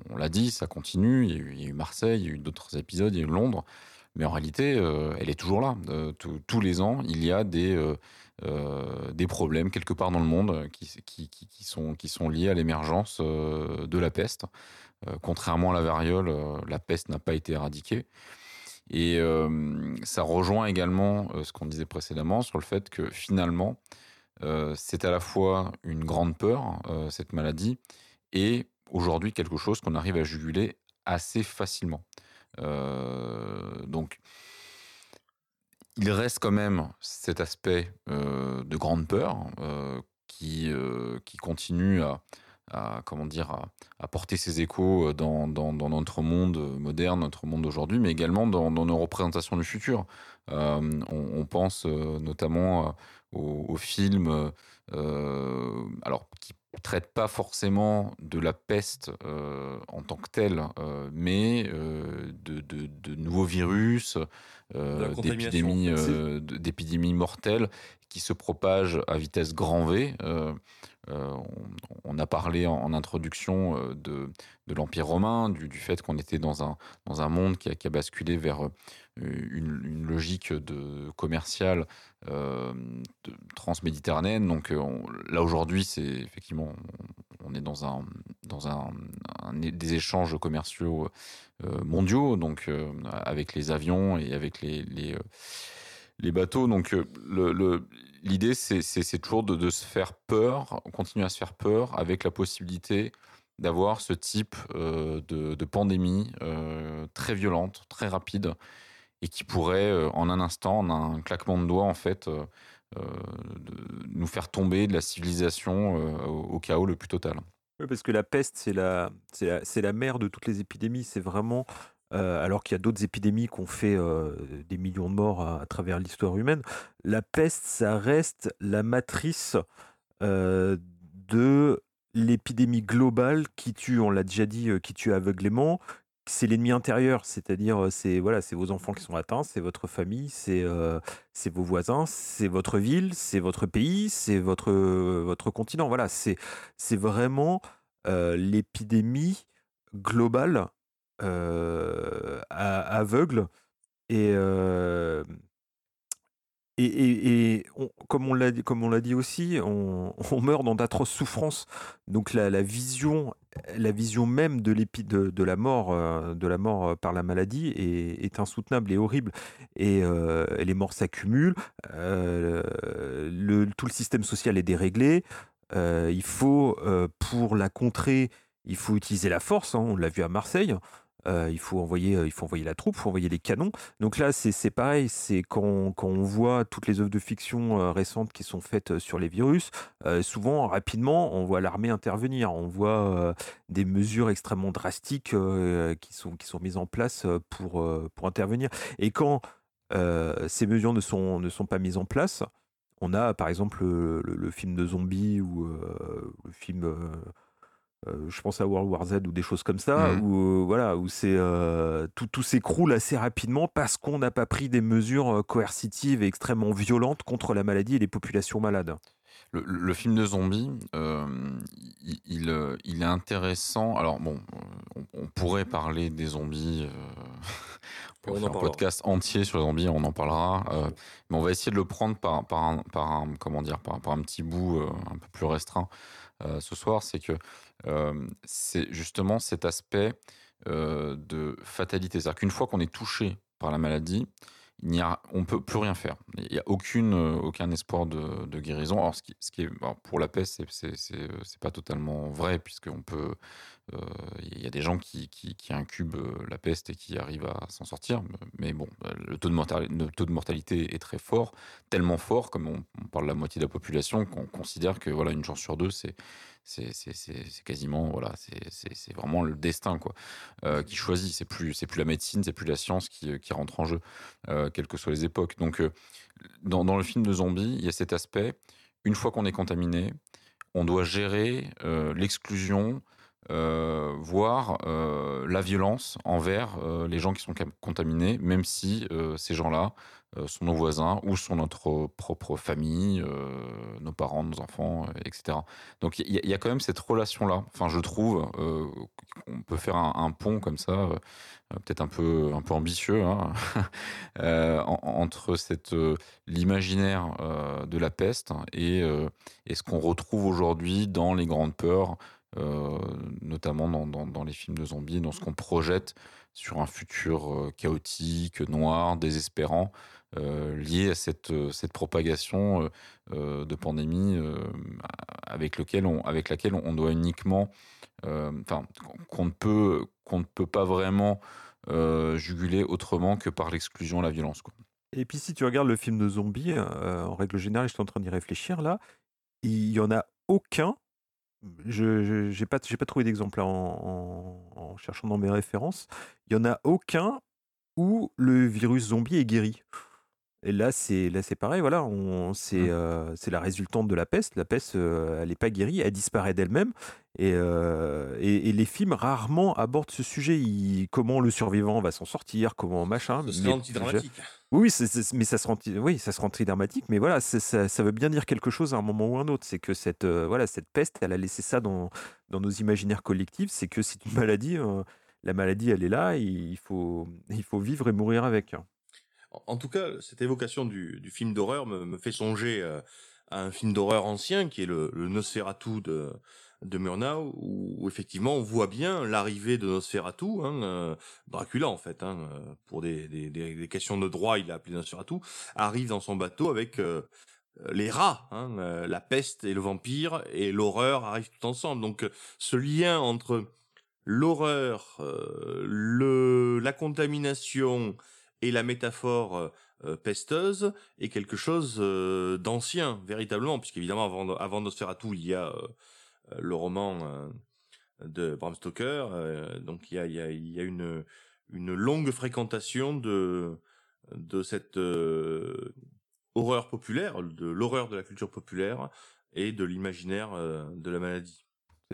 on l'a dit, ça continue. Il y, a eu, Marseille, il y a eu d'autres épisodes, il y a eu Londres. Mais en réalité, euh, elle est toujours là. Tous- les ans, il y a des, des problèmes quelque part dans le monde qui, sont, qui sont liés à l'émergence de la peste. Euh, contrairement à la variole, euh, la peste n'a pas été éradiquée. Et euh, ça rejoint également ce qu'on disait précédemment sur le fait que finalement, c'est à la fois une grande peur, cette maladie, et aujourd'hui quelque chose qu'on arrive à juguler assez facilement. Donc, il reste quand même cet aspect de grande peur qui, qui continue à, à, comment dire, à, à porter ses échos dans, dans, dans notre monde moderne, notre monde d'aujourd'hui, mais également dans, dans nos représentations du futur. Euh, on, on pense euh, notamment euh, aux, aux films, euh, alors qui traite pas forcément de la peste euh, en tant que telle, euh, mais euh, de, de, de nouveaux virus, euh, euh, d'épidémies mortelles qui se propagent à vitesse grand V. Euh, on, a parlé en, introduction euh, de, l'Empire romain, du, fait qu'on était dans un, monde qui a, basculé vers euh, une, logique de commerciale transméditerranéenne. Donc on- là aujourd'hui, c'est effectivement, on, est dans un des échanges commerciaux mondiaux, donc avec les avions et avec les bateaux. Donc le- l'idée, c'est, toujours de, se faire peur, continuer à se faire peur avec la possibilité d'avoir ce type euh, de, pandémie euh, très violente, très rapide, et qui pourrait, euh, en un instant, en un claquement de doigts, en fait, nous faire tomber de la civilisation au, chaos le plus total. Oui, parce que la peste, c'est la, la mère de toutes les épidémies. C'est vraiment, euh, alors qu'il y a d'autres épidémies qui ont fait euh, des millions de morts à, travers l'histoire humaine, la peste, ça reste la matrice euh, de l'épidémie globale qui tue, on l'a déjà dit, qui tue aveuglément. C'est l'ennemi intérieur, c'est-à-dire c'est voilà, c'est vos enfants qui sont atteints, c'est votre famille, c'est vos voisins, c'est votre ville, c'est votre pays, c'est votre votre continent. Voilà, c'est c'est vraiment l'épidémie globale aveugle et, euh, et, et- et comme on l'a dit, aussi, on, meurt dans d'atroces souffrances. Donc la, la vision, la vision même de, de, de la mort, euh, de la mort euh, par la maladie est, insoutenable et horrible. Et euh, les morts s'accumulent. euh, le, tout le système social est déréglé. Euh, il faut, euh, pour la contrer, il faut utiliser la force. hein, on l'a vu à Marseille. Euh, il faut envoyer, euh, il faut envoyer la troupe, il faut envoyer les canons. Donc là, c'est pareil. C'est quand, quand on voit toutes les œuvres de fiction euh, récentes qui sont faites sur les virus, souvent rapidement, on voit l'armée intervenir. On voit des mesures extrêmement drastiques qui sont qui sont mises en place pour pour intervenir. Et quand ces mesures ne sont ne sont pas mises en place, on a par exemple le, film de zombies ou le film. Euh, je pense à World War Z ou des choses comme ça, Mhm. où euh, voilà, où c'est euh, tout, tout s'écroule assez rapidement parce qu'on n'a pas pris des mesures coercitives et extrêmement violentes contre la maladie et les populations malades. Le, le film de zombie, euh, il, est intéressant. Alors bon, on, on pourrait parler des zombies. euh, on On pourrait en faire un podcast entier sur les zombies, on en parlera. euh, mais on va essayer de le prendre par, par, un, par un- comment dire, par, par un petit bout euh, un peu plus restreint euh, ce soir. C'est que euh, c'est justement cet aspect de fatalité. C'est-à-dire qu'une fois qu'on est touché par la maladie, il on peut plus rien faire. Il n'y a aucune, aucun espoir de, guérison. Alors, ce qui, est, pour la peste, c'est, c'est, c'est, c'est pas totalement vrai, puisqu'on peut, il y a des gens qui, incubent euh, la peste et qui arrivent à s'en sortir. Mais bon, euh, le taux de, mortalité est très fort, tellement fort, comme on, parle de la moitié de la population, qu'on considère que voilà, une chance sur deux, c'est, quasiment, voilà, c'est, vraiment le destin, quoi, euh, qui choisit. C'est plus, c'est plus la médecine, c'est plus la science qui, rentre en jeu euh, quelles que soient les époques. Donc, euh, dans, le film de zombies, il y a cet aspect. Une fois qu'on est contaminé, on doit gérer euh, l'exclusion euh, voir euh, la violence envers euh, les gens qui sont contaminés, même si ces gens-là sont nos voisins ou sont notre propre famille, nos parents, nos enfants, etc. Donc il y, a- quand même cette relation-là. Enfin, je trouve, euh, on peut faire un, pont comme ça, peut-être un peu, un peu ambitieux, hein, en- entre cette l'imaginaire de la peste et ce qu'on retrouve aujourd'hui dans les grandes peurs, euh, notamment dans, dans- les films de zombies, dans ce qu'on projette sur un futur euh, chaotique, noir, désespérant, euh, lié à cette, cette propagation de pandémie avec, lequel on, avec laquelle on doit uniquement, enfin, qu'on ne peut, qu'on ne peut pas vraiment juguler autrement que par l'exclusion et la violence. Quoi. Et puis si tu regardes le film de zombies, en règle générale, je suis en train d'y réfléchir là, il y en a aucun. Je j'ai pas trouvé d'exemple en, en- cherchant dans mes références. Il y en a aucun où le virus zombie est guéri. Et là c'est là c'est pareil, voilà, on c'est Mmh. euh, c'est la résultante de la peste. La peste, euh, elle n'est pas guérie, elle disparaît d'elle-même. Et, euh, et, et les films rarement abordent ce sujet. Comment le survivant va s'en sortir, comment machin. Ce serait mais- anti-dramatique. oui, c'est- c'est- mais ça se rend, oui, ça se rend très dramatique, mais voilà, c'est- ça, ça veut bien dire quelque chose à un moment ou un autre. C'est que cette, voilà, cette peste, elle a laissé ça dans, dans nos imaginaires collectifs. C'est que c'est une maladie. euh, la maladie, elle est là. et il faut, il faut vivre et mourir avec. En- tout cas, cette évocation du, du film d'horreur me, me fait songer euh, à un film d'horreur ancien qui est le, le Nosferatu de, de Murnau, où, effectivement on voit bien l'arrivée de Nosferatu, hein, euh, Dracula en fait, hein, euh, pour des, des, des, questions de droit, il a appelé Nosferatu, arrive dans son bateau avec euh, les rats, hein, la peste et le vampire, et l'horreur arrivent tout ensemble. Donc ce lien entre l'horreur, le, la contamination et la métaphore euh, euh, pesteuse est quelque chose euh, d'ancien, véritablement, puisqu'évidemment, avant, avant Nosferatu, il y a le roman de Bram Stoker, donc il y a, une, longue fréquentation de, de cette horreur populaire, de l'horreur de la culture populaire et de l'imaginaire de la maladie.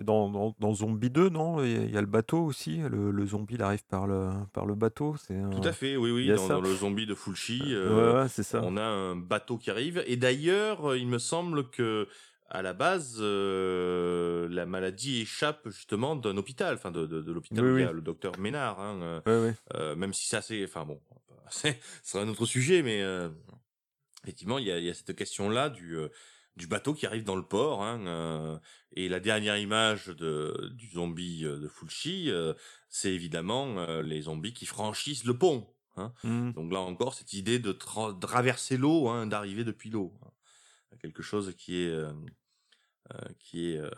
Dans, dans, dans Zombie 2, non? Il y, a- le bateau aussi. Le, le zombie, il arrive par le, par le bateau. C'est Tout à fait, oui, oui, dans, dans le zombie de Fulci. Euh, ouais, ça. On a un bateau qui arrive. Et d'ailleurs, euh, il me semble que à la base, euh, la maladie échappe justement d'un hôpital, enfin de, de, de l'hôpital Oui, où il y a oui. le docteur Ménard. Hein, euh, euh, même si ça c'est, enfin bon, c'est c'est un autre sujet, mais effectivement, il y a, il y a cette question-là du du bateau qui arrive dans le port. Hein, euh, et la dernière image de du zombie euh, de Fulci, euh, c'est évidemment euh, les zombies qui franchissent le pont. Hein. Mhm. Donc là encore, cette idée de tra- traverser l'eau, hein, d'arriver depuis l'eau, hein. quelque chose qui est qui est euh,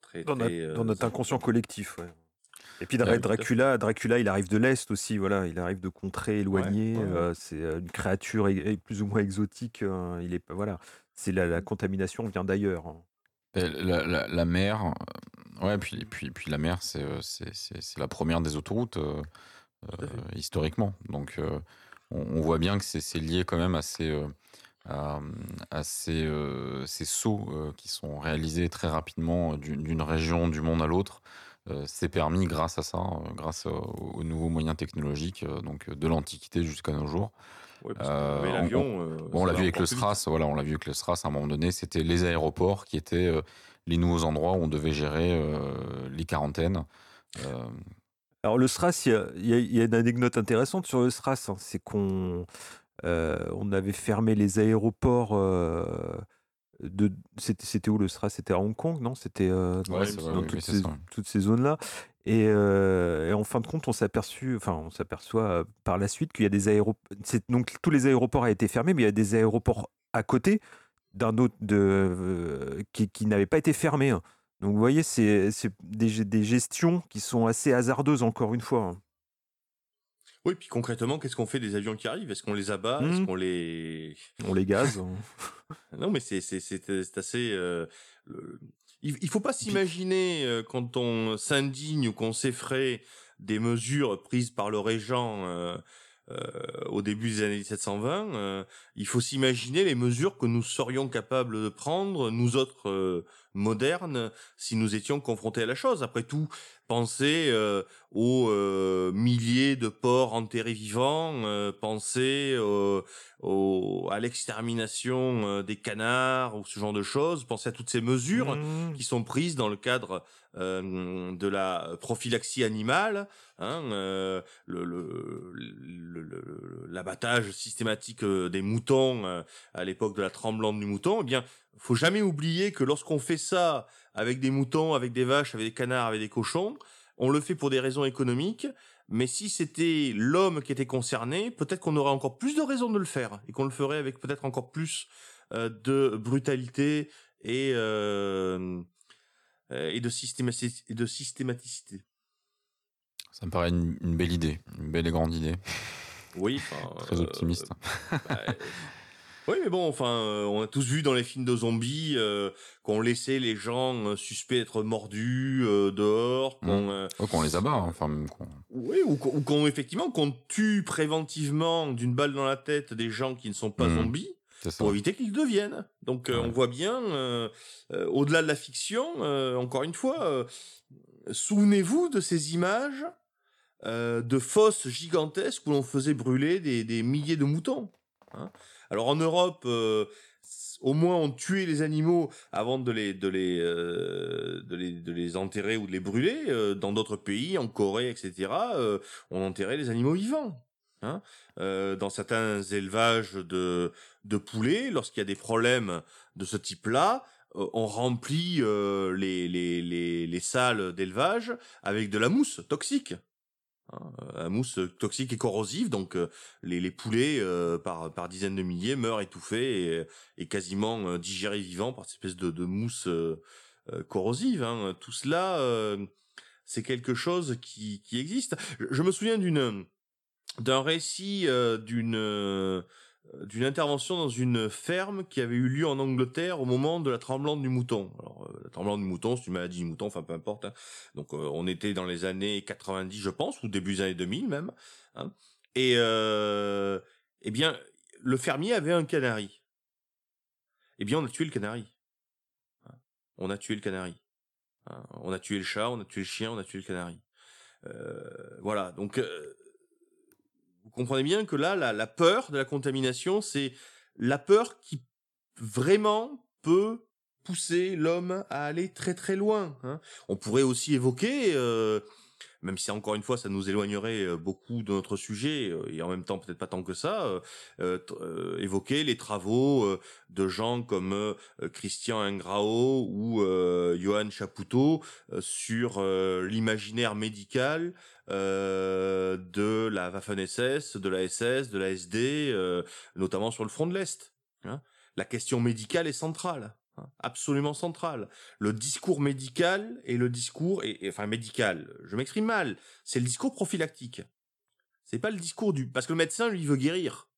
très Dans, très notre, euh, dans notre inconscient collectif, ouais. Et puis fait. Dracula, Dracula, il arrive de l'Est aussi, voilà, il arrive de contrées éloignées, Ouais, ouais, ouais. euh, c'est une créature plus ou moins exotique, euh, il est, pas- voilà, c'est la, la contamination vient d'ailleurs. hein. La, la, la mer, euh, ouais, puis, puis, puis la mer, c'est euh, c'est- c'est- c'est la première des autoroutes euh, euh, historiquement. Donc, euh, on, on voit bien que c'est c'est lié quand même à ces, euh, à, à ces, euh, ces sauts euh, qui sont réalisés très rapidement d'une d'une région du monde à l'autre. Euh, c'est permis grâce à ça, euh, grâce aux, aux nouveaux moyens technologiques, euh, donc de l'Antiquité jusqu'à nos jours. Ouais, parce Euh, on- euh, on l'a vu avec le. SRAS, voilà, on l'a vu avec le SRAS à un moment donné, c'était les aéroports qui étaient euh, les nouveaux endroits où on devait gérer euh, les quarantaines. Euh, Alors le SRAS, il y a, y y une anecdote intéressante sur le SRAS, hein, c'est qu'on euh, on avait fermé les aéroports euh, de, c'était c'était où le SRAS C'était à Hong Kong, non? C'était euh, dans, Ouais, c'est vrai, dans oui, toutes, ces, toutes ces zones-là. Et, euh, et en fin de compte, on enfin, s'aperçoit euh, par la suite qu'il y a des aéroports. Donc tous les aéroports ont été fermés, mais il y a des aéroports à côté d'un autre de, euh, qui, qui n'avaient pas été fermés. hein. Donc vous voyez, c'est des, des gestions qui sont assez hasardeuses encore une fois. hein. Oui, puis concrètement, qu'est-ce qu'on fait des avions qui arrivent? Est-ce qu'on les abat? Est-ce Mhm. qu'on les On les gaze. hein. Non, mais c'est assez. euh, le- Il, il faut pas s'imaginer euh, quand on s'indigne ou qu'on s'effraie des mesures prises par le régent euh, euh, au début des années 1720. euh, il faut s'imaginer les mesures que nous serions capables de prendre, nous autres euh, moderne si nous étions confrontés à la chose. Après tout, pensez euh, aux euh, milliers de porcs enterrés vivants, euh, pensez euh, au- à l'extermination des canards ou ce genre de choses, pensez à toutes ces mesures Mmh. qui sont prises dans le cadre de la prophylaxie animale, hein, le- le- le- le- l'abattage systématique des moutons à l'époque de la tremblante du mouton, eh bien, faut jamais oublier que lorsqu'on fait ça avec des moutons, avec des vaches, avec des canards, avec des cochons, on le fait pour des raisons économiques. Mais si c'était l'homme qui était concerné, peut-être qu'on aurait encore plus de raisons de le faire et qu'on le ferait avec peut-être encore plus euh, de brutalité et euh, euh, et de, systémaci- et de systématicité. Ça me paraît une, une belle idée, une belle et grande idée, Oui, très euh, optimiste. bah, oui, mais bon, enfin, euh, on a tous vu dans les films de zombies euh, qu'on laissait les gens euh, suspects d'être mordus dehors, qu'on Oh, qu'on les abat, hein, enfin, même qu'on- oui, ou qu'on ou qu'on- effectivement qu'on tue préventivement d'une balle dans la tête des gens qui ne sont pas Mhm. zombies. pour éviter qu'ils deviennent. Donc Ouais. on voit bien, au-delà de la fiction, encore une fois, souvenez-vous de ces images de fosses gigantesques où l'on faisait brûler des, des milliers de moutons. hein. Alors en Europe, euh, au moins on tuait les animaux avant de les, de les, euh, de les, de les enterrer ou de les brûler. Euh, dans d'autres pays, en Corée, etc., on enterrait les animaux vivants. Hein. Dans certains élevages de, de poulets, lorsqu'il y a des problèmes de ce type-là, on remplit les, les, les, les salles d'élevage avec de la mousse toxique. Hein, euh, la mousse toxique et corrosive, donc euh, les, poulets euh, par, dizaines de milliers meurent étouffés et, et quasiment euh, digérés vivants par cette espèce de, mousse euh, euh, corrosive. Hein. Tout cela, euh, c'est quelque chose qui, existe. Je, me souviens d'un récit euh, d'une euh, d'une intervention dans une ferme qui avait eu lieu en Angleterre au moment de la tremblante du mouton. Alors euh, la tremblante du mouton, c'est une maladie du mouton, enfin peu importe. hein. Donc euh, on était dans les années 90, je pense, ou début des années 2000 même. hein. Et euh, eh bien, le fermier avait un canari. Eh bien, on a tué le canari. Hein. On a tué le canari. On a tué le chat, on a tué le chien, on a tué le canari. Euh, voilà, donc euh, comprenez bien que là, la, peur de la contamination, c'est la peur qui vraiment peut pousser l'homme à aller très très loin. hein. On pourrait aussi évoquer, euh, même si encore une fois ça nous éloignerait euh, beaucoup de notre sujet, euh, et en même temps peut-être pas tant que ça, euh, évoquer les travaux de gens comme Christian Ingrao ou Johan Chapoutot sur l'imaginaire médical euh, de la Waffen-SS, de la SS, de la SD, euh, notamment sur le front de l'Est. hein. La question médicale est centrale, absolument centrale. Le discours médical et le discours, et, enfin médical, je m'exprime mal, c'est le discours prophylactique. C'est pas le discours du... Parce que le médecin, lui, veut guérir.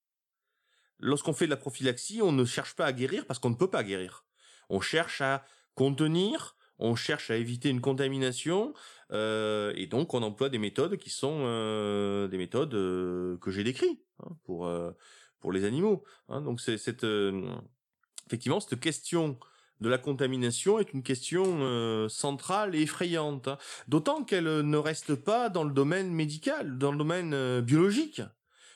Lorsqu'on fait de la prophylaxie, on ne cherche pas à guérir parce qu'on ne peut pas guérir. On cherche à contenir, on cherche à éviter une contamination, euh, et donc on emploie des méthodes qui sont euh, des méthodes euh, que j'ai décrites hein, pour pour les animaux. hein. Donc c'est cette effectivement cette question de la contamination est une question euh, centrale et effrayante, hein. d'autant qu'elle euh, ne reste pas dans le domaine médical, dans le domaine euh, biologique.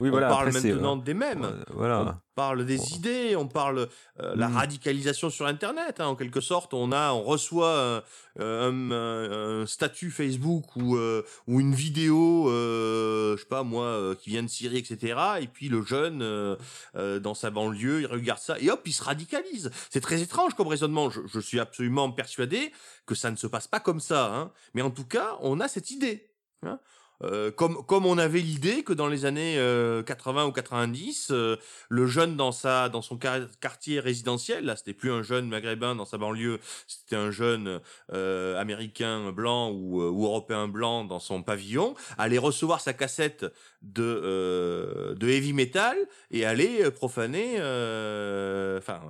Oui, on voilà. parle après, c'est, maintenant euh, des mêmes. euh, On voilà. parle des Bon. idées, on parle euh, la Mm. radicalisation sur Internet. hein, en quelque sorte, on a, on reçoit euh, un, un- un statut Facebook ou euh, ou une vidéo, euh, je sais pas moi, euh, qui vient de Syrie, etc. Et puis le jeune euh, euh, dans sa banlieue, il regarde ça et hop, il se radicalise. C'est très étrange comme raisonnement. Je, je suis absolument persuadé que ça ne se passe pas comme ça. Hein. Mais en tout cas, on a cette idée. Hein. Euh, comme comme on avait l'idée que dans les années euh, 80 ou 90, euh, le jeune dans sa dans son quar- quartier résidentiel, là c'était plus un jeune maghrébin dans sa banlieue, c'était un jeune euh, américain blanc ou, euh, ou européen blanc dans son pavillon, allait recevoir sa cassette de de heavy metal et euh, profaner, enfin.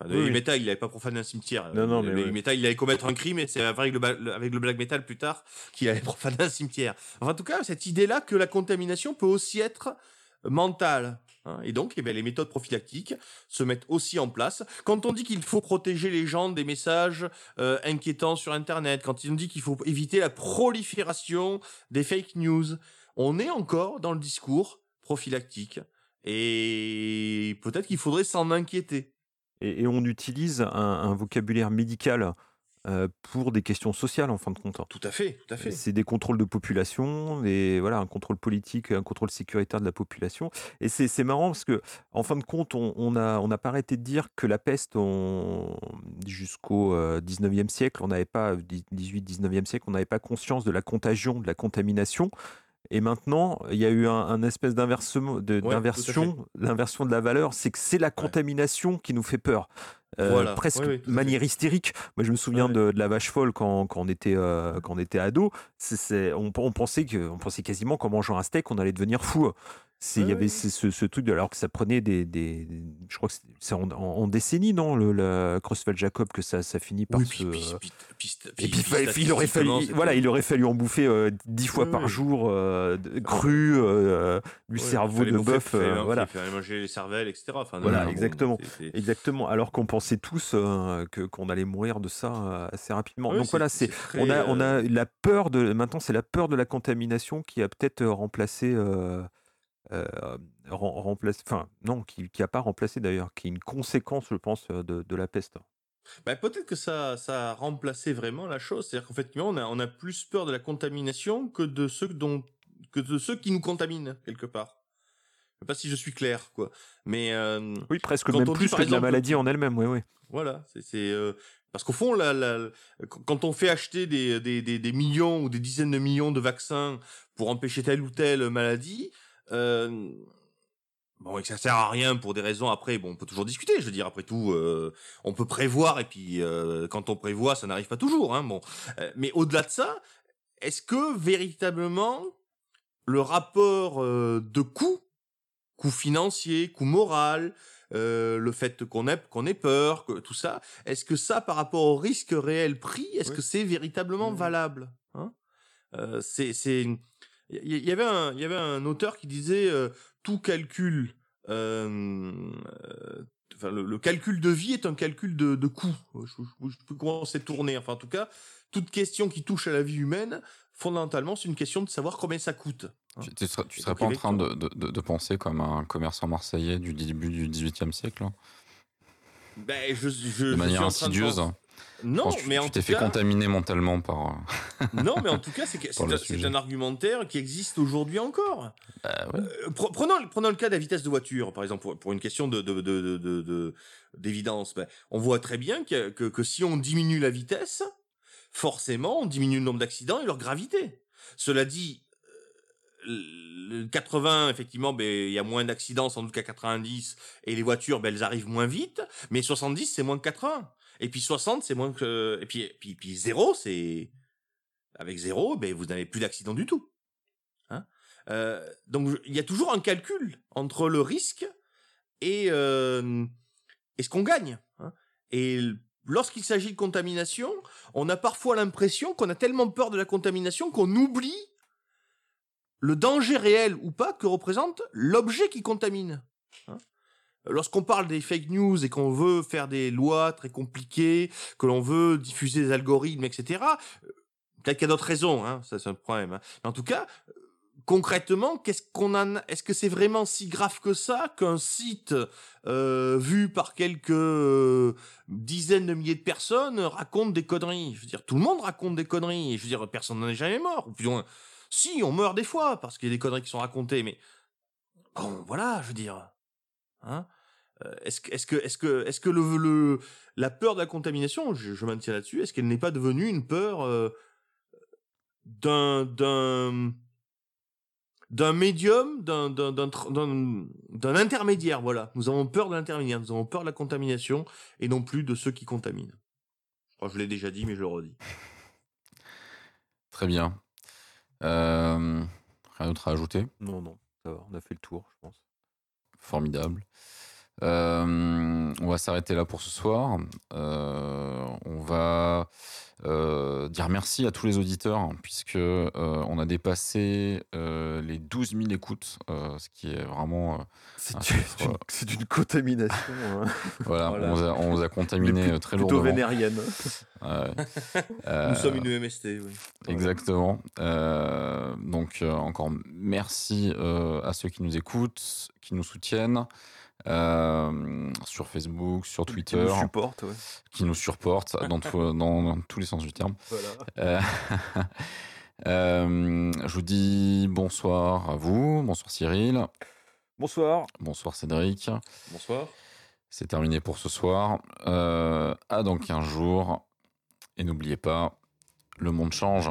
Enfin, Oui, il avait pas profané un cimetière. Non, non, mais heavy oui. metal, il allait commettre un crime et c'est avec le, avec le black metal plus tard qu'il allait profaner un cimetière. Enfin, en tout cas, cette idée-là que la contamination peut aussi être mentale. hein. et donc, eh ben, les méthodes prophylactiques se mettent aussi en place. Quand on dit qu'il faut protéger les gens des messages euh, inquiétants sur Internet, quand on dit qu'il faut éviter la prolifération des fake news, on est encore dans le discours prophylactique. Et peut-être qu'il faudrait s'en inquiéter. Et, et on utilise un, un vocabulaire médical euh, pour des questions sociales en fin de compte. Tout à fait, tout à fait. C'est des contrôles de population, des, voilà, un contrôle politique, un contrôle sécuritaire de la population. Et c'est marrant parce que, en fin de compte, on on a, on n'a pas arrêté de dire que la peste, jusqu'au euh, 19e siècle, on n'avait pas, 18-19e siècle, on n'avait pas conscience de la contagion, de la contamination. Et maintenant, il y a eu un, un espèce de- d'inversion, d'inversion de la valeur. C'est que c'est la contamination qui nous fait peur. Euh, Voilà. presque Oui, manière hystérique. Moi, je me souviens Ouais. de, de la vache folle quand, quand on était euh, quand on était ado. C'est- c'est- on, on pensait que on pensait quasiment qu'en mangeant un steak, on allait devenir fou. Il y Ouais, avait ce, ce- ce truc de alors que ça prenait des, des je crois que c'est- en, en, en décennies non le, le Creutzfeldt Jacob que ça ça finit par Oui, puis, puis, puis, puis- et puis- il, aurait fallu, voilà, il aurait fallu en bouffer euh, dix fois par ouais. jour, euh, de- cru, euh, du cerveau de bœuf, euh, voilà. Il manger les cervelles, etc. Enfin, Voilà, non, exactement. Exactement. Alors qu'on pensait tous euh, que qu'on allait mourir de ça assez rapidement. Donc voilà, c'est on a on a la peur de maintenant c'est la peur de la contamination qui a peut-être remplacé euh, rem- remplacé enfin non qui qui a pas remplacé d'ailleurs qui est une conséquence je pense euh, de, de la peste. Bah, peut-être que ça, ça a remplacé vraiment la chose. C'est-à-dire qu'en fait, on a, on a plus peur de la contamination que de ceux dont, que de ceux qui nous contaminent quelque part. Je sais pas si je suis clair, quoi. Mais euh, Oui, presque Quand même on dit, plus par que de la maladie en elle-même. Oui, oui. Voilà, c'est euh, parce qu'au fond, la, la- quand quand on fait acheter des, des, des, des millions ou des dizaines de millions de vaccins pour empêcher telle ou telle maladie, euh, bon, et que ça sert à rien pour des raisons. Après, bon, on peut toujours discuter. Je veux dire, après tout, euh, on peut prévoir et puis euh, quand on prévoit, ça n'arrive pas toujours. Hein, bon, Euh, mais au-delà de ça, est-ce que véritablement le rapport euh, de coût, coût financier, coût moral, euh, le fait qu'on ait, qu'on ait peur, que tout ça, est-ce que ça, par rapport au risque réel pris, est-ce Oui. que c'est véritablement Oui. valable hein? Euh, C'est, c'est, il y, avait un, il y avait un auteur qui disait euh, tout calcul, euh, euh, enfin le, le calcul de vie est un calcul de, de coût. Je, je, je sais plus comment c'est tourné. Enfin, en tout cas, toute question qui touche à la vie humaine, fondamentalement, c'est une question de savoir combien ça coûte. hein. Tu, tu serais, tu serais pas en train de, de- penser comme un commerçant marseillais du début du XVIIIe siècle, là Ben, je, je, je de manière insidieuse penser- Non, Je pense que tu- mais en tu t'es fait cas, contaminer mentalement par. euh, non, mais en tout cas, c'est un, argumentaire qui existe aujourd'hui encore. bah ouais. Euh, pre- prenons, prenons le cas de la vitesse de voiture, par exemple, pour, pour une question de, de, de, de, d'évidence. Ben, on voit très bien que, que, que si on diminue la vitesse, forcément, on diminue le nombre d'accidents et leur gravité. Cela dit, euh, le 80, effectivement, ben, il y a moins d'accidents sans doute qu'à 90, et les voitures, ben, elles arrivent moins vite, mais 70, c'est moins que 80. Et puis 60, c'est moins que... Et puis, puis, puis 0, c'est... Avec 0, ben, vous n'avez plus d'accident du tout. Hein euh, donc il y a toujours un calcul entre le risque et, euh, et ce qu'on gagne. hein. Et lorsqu'il s'agit de contamination, on a parfois l'impression qu'on a tellement peur de la contamination qu'on oublie le danger réel ou pas que représente l'objet qui contamine. hein. Lorsqu'on parle des fake news et qu'on veut faire des lois très compliquées, que l'on veut diffuser des algorithmes, etc., euh, peut-être qu'il y a d'autres raisons, hein, ça c'est un problème. hein. Mais en tout cas, concrètement, qu'est-ce qu'on en Est-ce que c'est vraiment si grave que ça qu'un site euh, vu par quelques euh, dizaines de milliers de personnes raconte des conneries? Je veux dire, tout le monde raconte des conneries. Je veux dire, personne n'en est jamais mort. Ou plus moins, si, on meurt des fois parce qu'il y a des conneries qui sont racontées, mais bon, voilà, je veux dire, hein Euh, est-ce que, est-ce que, est-ce que, est-ce que le, le, la peur de la contamination, je, je maintiens là-dessus, est-ce qu'elle n'est pas devenue une peur euh, d'un, d'un, d'un médium, d'un, d'un, d'un, tr- d'un, d'un intermédiaire, voilà. Nous avons peur de l'intermédiaire, nous avons peur de la contamination et non plus de ceux qui contaminent. Je crois que je l'ai déjà dit, mais je le redis. Très bien. Euh, rien d'autre à ajouter? Non, non, ça va, on a fait le tour, je pense. Formidable. Euh, on va s'arrêter là pour ce soir. Euh, on va euh, dire merci à tous les auditeurs, puisque euh, on a dépassé euh, les 12 000 écoutes, euh, ce qui est vraiment. euh, C'est un une, chiffre, c'est une- c'est une contamination hein, voilà, Voilà. on vous a, on vous a contaminé très plutôt lourdement. vénérienne. Ouais. Nous sommes une MST, oui. Exactement. Euh, donc euh, encore merci euh, à ceux qui nous écoutent, qui nous soutiennent euh, sur Facebook, sur Qui Twitter, nous supporte, ouais. qui nous supportent dans, tout- dans- dans tous les sens du terme. Voilà. Euh, euh, je vous dis bonsoir à vous, bonsoir Cyril, Bonsoir. bonsoir Cédric. Bonsoir. C'est terminé pour ce soir. Euh, à dans 15 jours. Et n'oubliez pas, le monde change.